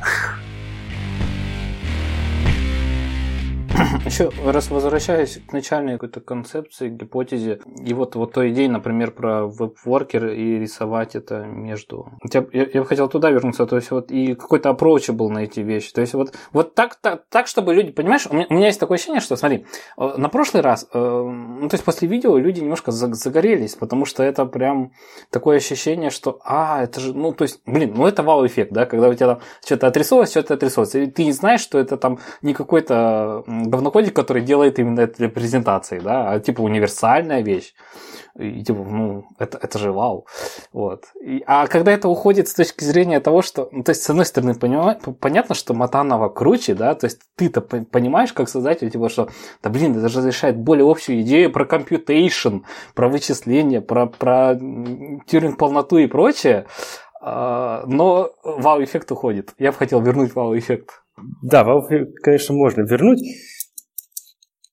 Еще раз возвращаясь к начальной какой-то концепции, гипотезе, и вот, вот той идее, например, про веб-воркер и рисовать это между... Я, я, бы хотел туда вернуться, то есть вот и какой-то approach был на эти вещи. То есть вот, вот так, так, так, чтобы люди, понимаешь, у меня, у меня есть такое ощущение, что, смотри, э, на прошлый раз, э, ну то есть после видео люди немножко за- загорелись, потому что это прям такое ощущение, что, а, это же, ну то есть, блин, ну это вау-эффект, да, когда у тебя там что-то отрисовывается, что-то отрисовывается, и ты не знаешь, что это там не какой-то м, говнокодик, который делает именно это для презентации, да, а типа универсальная вещь. И типа, ну, это, это же вау. Вот. И- а когда это уходит с точки зрения того, что, ну, то есть, с одной стороны, понима- п- понятно, что Матанова круче, да, то есть ты-то по- понимаешь, как создатель, типа, что, да блин, это же решает более общую идею про computation, про вычисление, про, про м, тюринг-полноту и прочее, А, но вау-эффект уходит. Я бы хотел вернуть вау-эффект. Да, Valve, конечно, можно вернуть.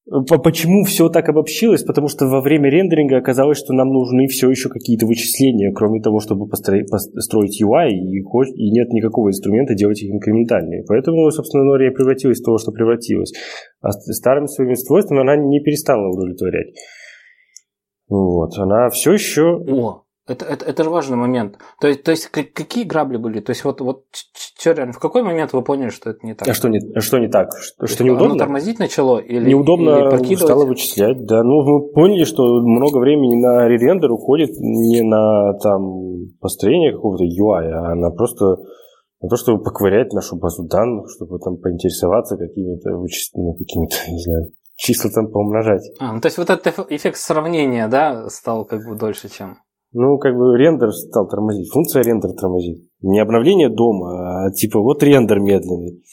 По- Почему все так обобщилось? Потому что во время рендеринга оказалось, что нам нужны все еще какие-то вычисления, кроме того, чтобы построить, UI, и, нет никакого инструмента делать их инкрементальными. Поэтому, собственно, Нори и превратилась в то, что превратилась. А с- старыми своими свойствами она не перестала удовлетворять. Вот, она все еще... О, это, это, это же важный момент. То есть, то есть какие грабли были? То есть, вот, вот что реально, в какой момент вы поняли, что это не так? А что не, а что не так? Что, что Оно неудобно? тормозить начало? Или, Неудобно или стало вычислять, да. Ну, мы поняли, что много времени на ререндер уходит не на там построение какого-то UI, а на просто на то, чтобы поковырять нашу базу данных, чтобы там поинтересоваться какими-то вычисленными, ну, какими-то, не знаю, числа там поумножать. А, ну, то есть, вот этот эф- эффект сравнения, да, стал как бы дольше, чем... Ну, как бы рендер стал тормозить, функция рендер тормозит. Не обновление дома, а типа вот рендер медленный.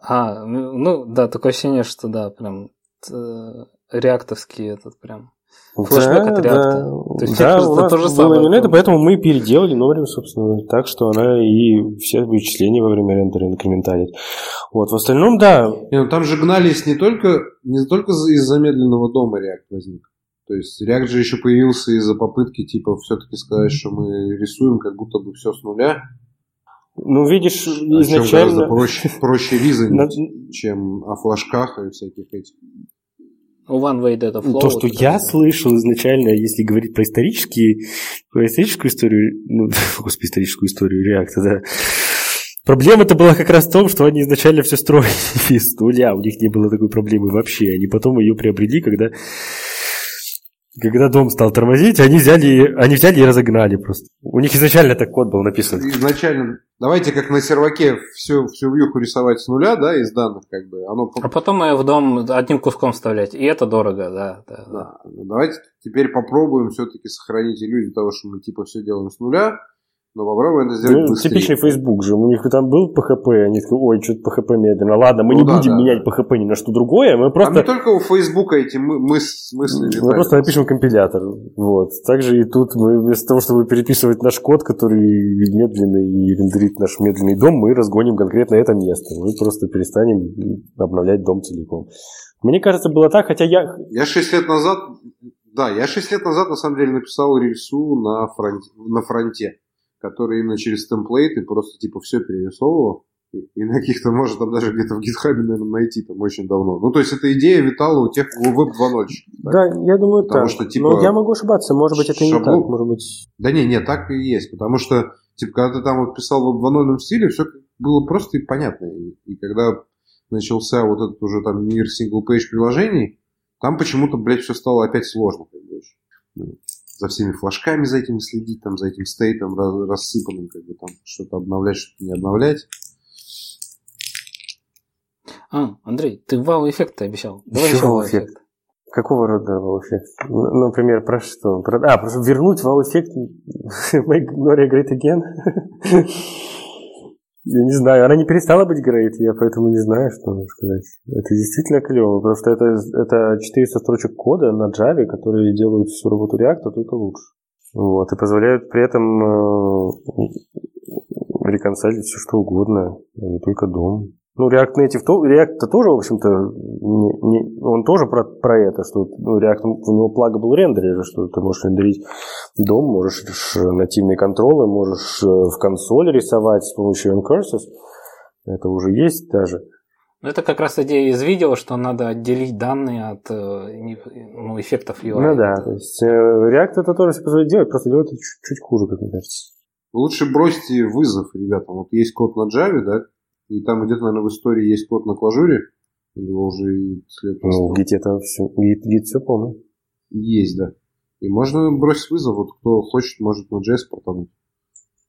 А, ну, ну, да, такое ощущение, что да, прям э, реактовский этот прям. Флэшбэк да, от да, React. То есть, да, кажется, у нас то же было самое. именно это, поэтому мы переделали Норим, собственно, так, что она и все вычисления во время рендера инкременталит. Вот, в остальном, да, Не, ну там же гнались не только, не только за- из-за медленного дома React возник. То есть React же еще появился из-за попытки, типа, все-таки сказать, что мы рисуем как будто бы все с нуля. ну, видишь, О чем гораздо изначально... проще, проще ризанить, на- чем о флажках и всяких этих. У One Way Data Flow. То, что вот я это- слышал изначально, если говорить про исторические, про историческую историю, ну, господи, историческую историю реакта, да. Проблема-то была как раз в том, что они изначально все строили с нуля, у них не было такой проблемы вообще. Они потом ее приобрели, когда, когда дом стал тормозить, они взяли, они взяли и разогнали просто. У них изначально так код был написан. Изначально, давайте как на серваке всю, всю вьюху рисовать с нуля, да, из данных, как бы, оно А потом ее в дом одним куском вставлять. И это дорого, да. да, да. Да. Ну, Давайте теперь попробуем все-таки сохранить иллюзию того, что мы типа все делаем с нуля, но попробуем это сделать Ну, быстрее. типичный Facebook же. У них там был PHP, они такие, ой, что-то PHP медленно. Ладно, мы Ну не да, будем да, менять да. PHP ни на что другое, мы просто... не только у Фейсбука эти мы, мыс- мысли Мы летают. просто напишем компилятор. Вот. Также и тут мы вместо того, чтобы переписывать наш код, который медленный и рендерит наш медленный дом, мы разгоним конкретно это место. Мы просто перестанем обновлять дом целиком. Мне кажется, было так, хотя я... Я 6 лет назад, да, я 6 лет назад на самом деле написал рельсу на фронте, на фронте, который именно через template ы просто типа все перерисовывал. И, и на каких-то, может, там даже где-то в GitHub е, наверное, найти там очень давно. Ну, то есть, эта идея витала у тех, у веб 2.0. Да, я думаю, Потому так. что, типа, Но я могу ошибаться, может быть, это и не шаблон- так. Может быть... Да не, не, так и есть. Потому что, типа, когда ты там вот писал в веб 2.0 стиле, все было просто и понятно. И, и когда начался вот этот уже там мир single page приложений, там почему-то, блядь, все стало опять сложно. Как бы, за всеми флажками за этим следить, там, за этим стейтом рассыпанным, как бы там что-то обновлять, что-то не обновлять. А, Андрей, ты вау-эффект обещал. Давай Еще вау-эффект. Какого рода вау-эффект? Н- Например, про что? Про- А, просто вернуть вау-эффект Make Gloria Great Again? Я не знаю, она не перестала быть great, я поэтому не знаю, что нужно сказать. Это действительно клево, потому что это, это 400 строчек кода на Java, которые делают всю работу React только лучше. Вот, и позволяют при этом э, реконсалить все что угодно, а не только дом. Ну, React Native, то, React-то тоже, в общем-то, не, не- он тоже про, про это, что ну, React, у него плагабл рендерер, что ты можешь рендерить дом, можешь ш- нативные контролы, можешь э, в консоли рисовать с помощью Encurses. Это уже есть даже. Ну, Это как раз идея из видео, что надо отделить данные от э, ну, эффектов UI. Ну да, то есть э, React это тоже все позволяет делать, просто делает это чуть, чуть хуже, как мне кажется. Лучше бросьте вызов ребятам. Вот есть код на Java, да, и там где-то, наверное, в истории есть код на клажуре, его уже и след Ну, Git это все, Git, Git все полно. Есть, да. И можно бросить вызов, вот кто хочет, может на JS портануть.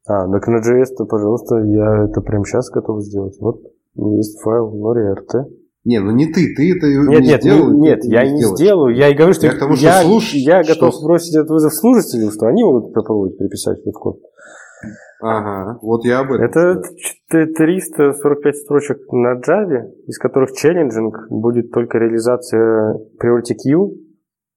А, так на JS-то, пожалуйста, я это прямо сейчас готов сделать. Вот есть файл Nori RT. Не, ну не ты, ты это Нет, не нет, сделал, не- нет, я не сделаешь. сделаю. Я и говорю, что Я тому, что я, слушай, я что- готов бросить этот вызов служителям, что они могут попробовать переписать этот код. Ага, вот я об этом. Это ч- 345 строчек на Java, из которых челленджинг будет только реализация Priority Queue.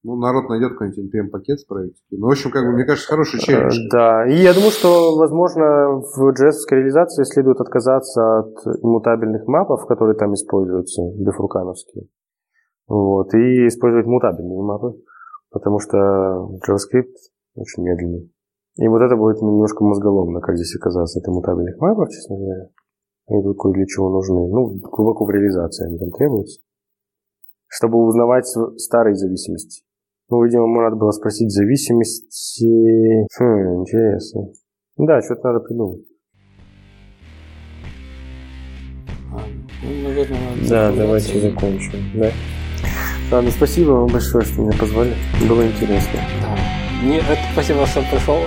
Ну, народ найдет какой-нибудь NPM-пакет с проектики. Ну, в общем, как бы, мне кажется, хороший Э, челлендж. Да, и я думаю, что, возможно, в JS реализации следует отказаться от иммутабельных мапов, которые там используются, дефрукановские. Вот, и использовать мутабельные мапы, потому что JavaScript очень медленный. И вот это будет немножко мозголомно, как здесь оказаться от иммутабельных мапов, честно говоря. Они тут кое для чего нужны. Ну, глубоко в реализации они там требуются. Чтобы узнавать старые зависимости. Ну, видимо, ему надо было спросить зависимости... Хм, интересно. Да, что-то надо придумать. Ну, наверное, надо Да, давайте закончим. Да. Ладно, спасибо вам большое, что меня позвали. Было интересно. Да. Мне это спасибо, что пришел.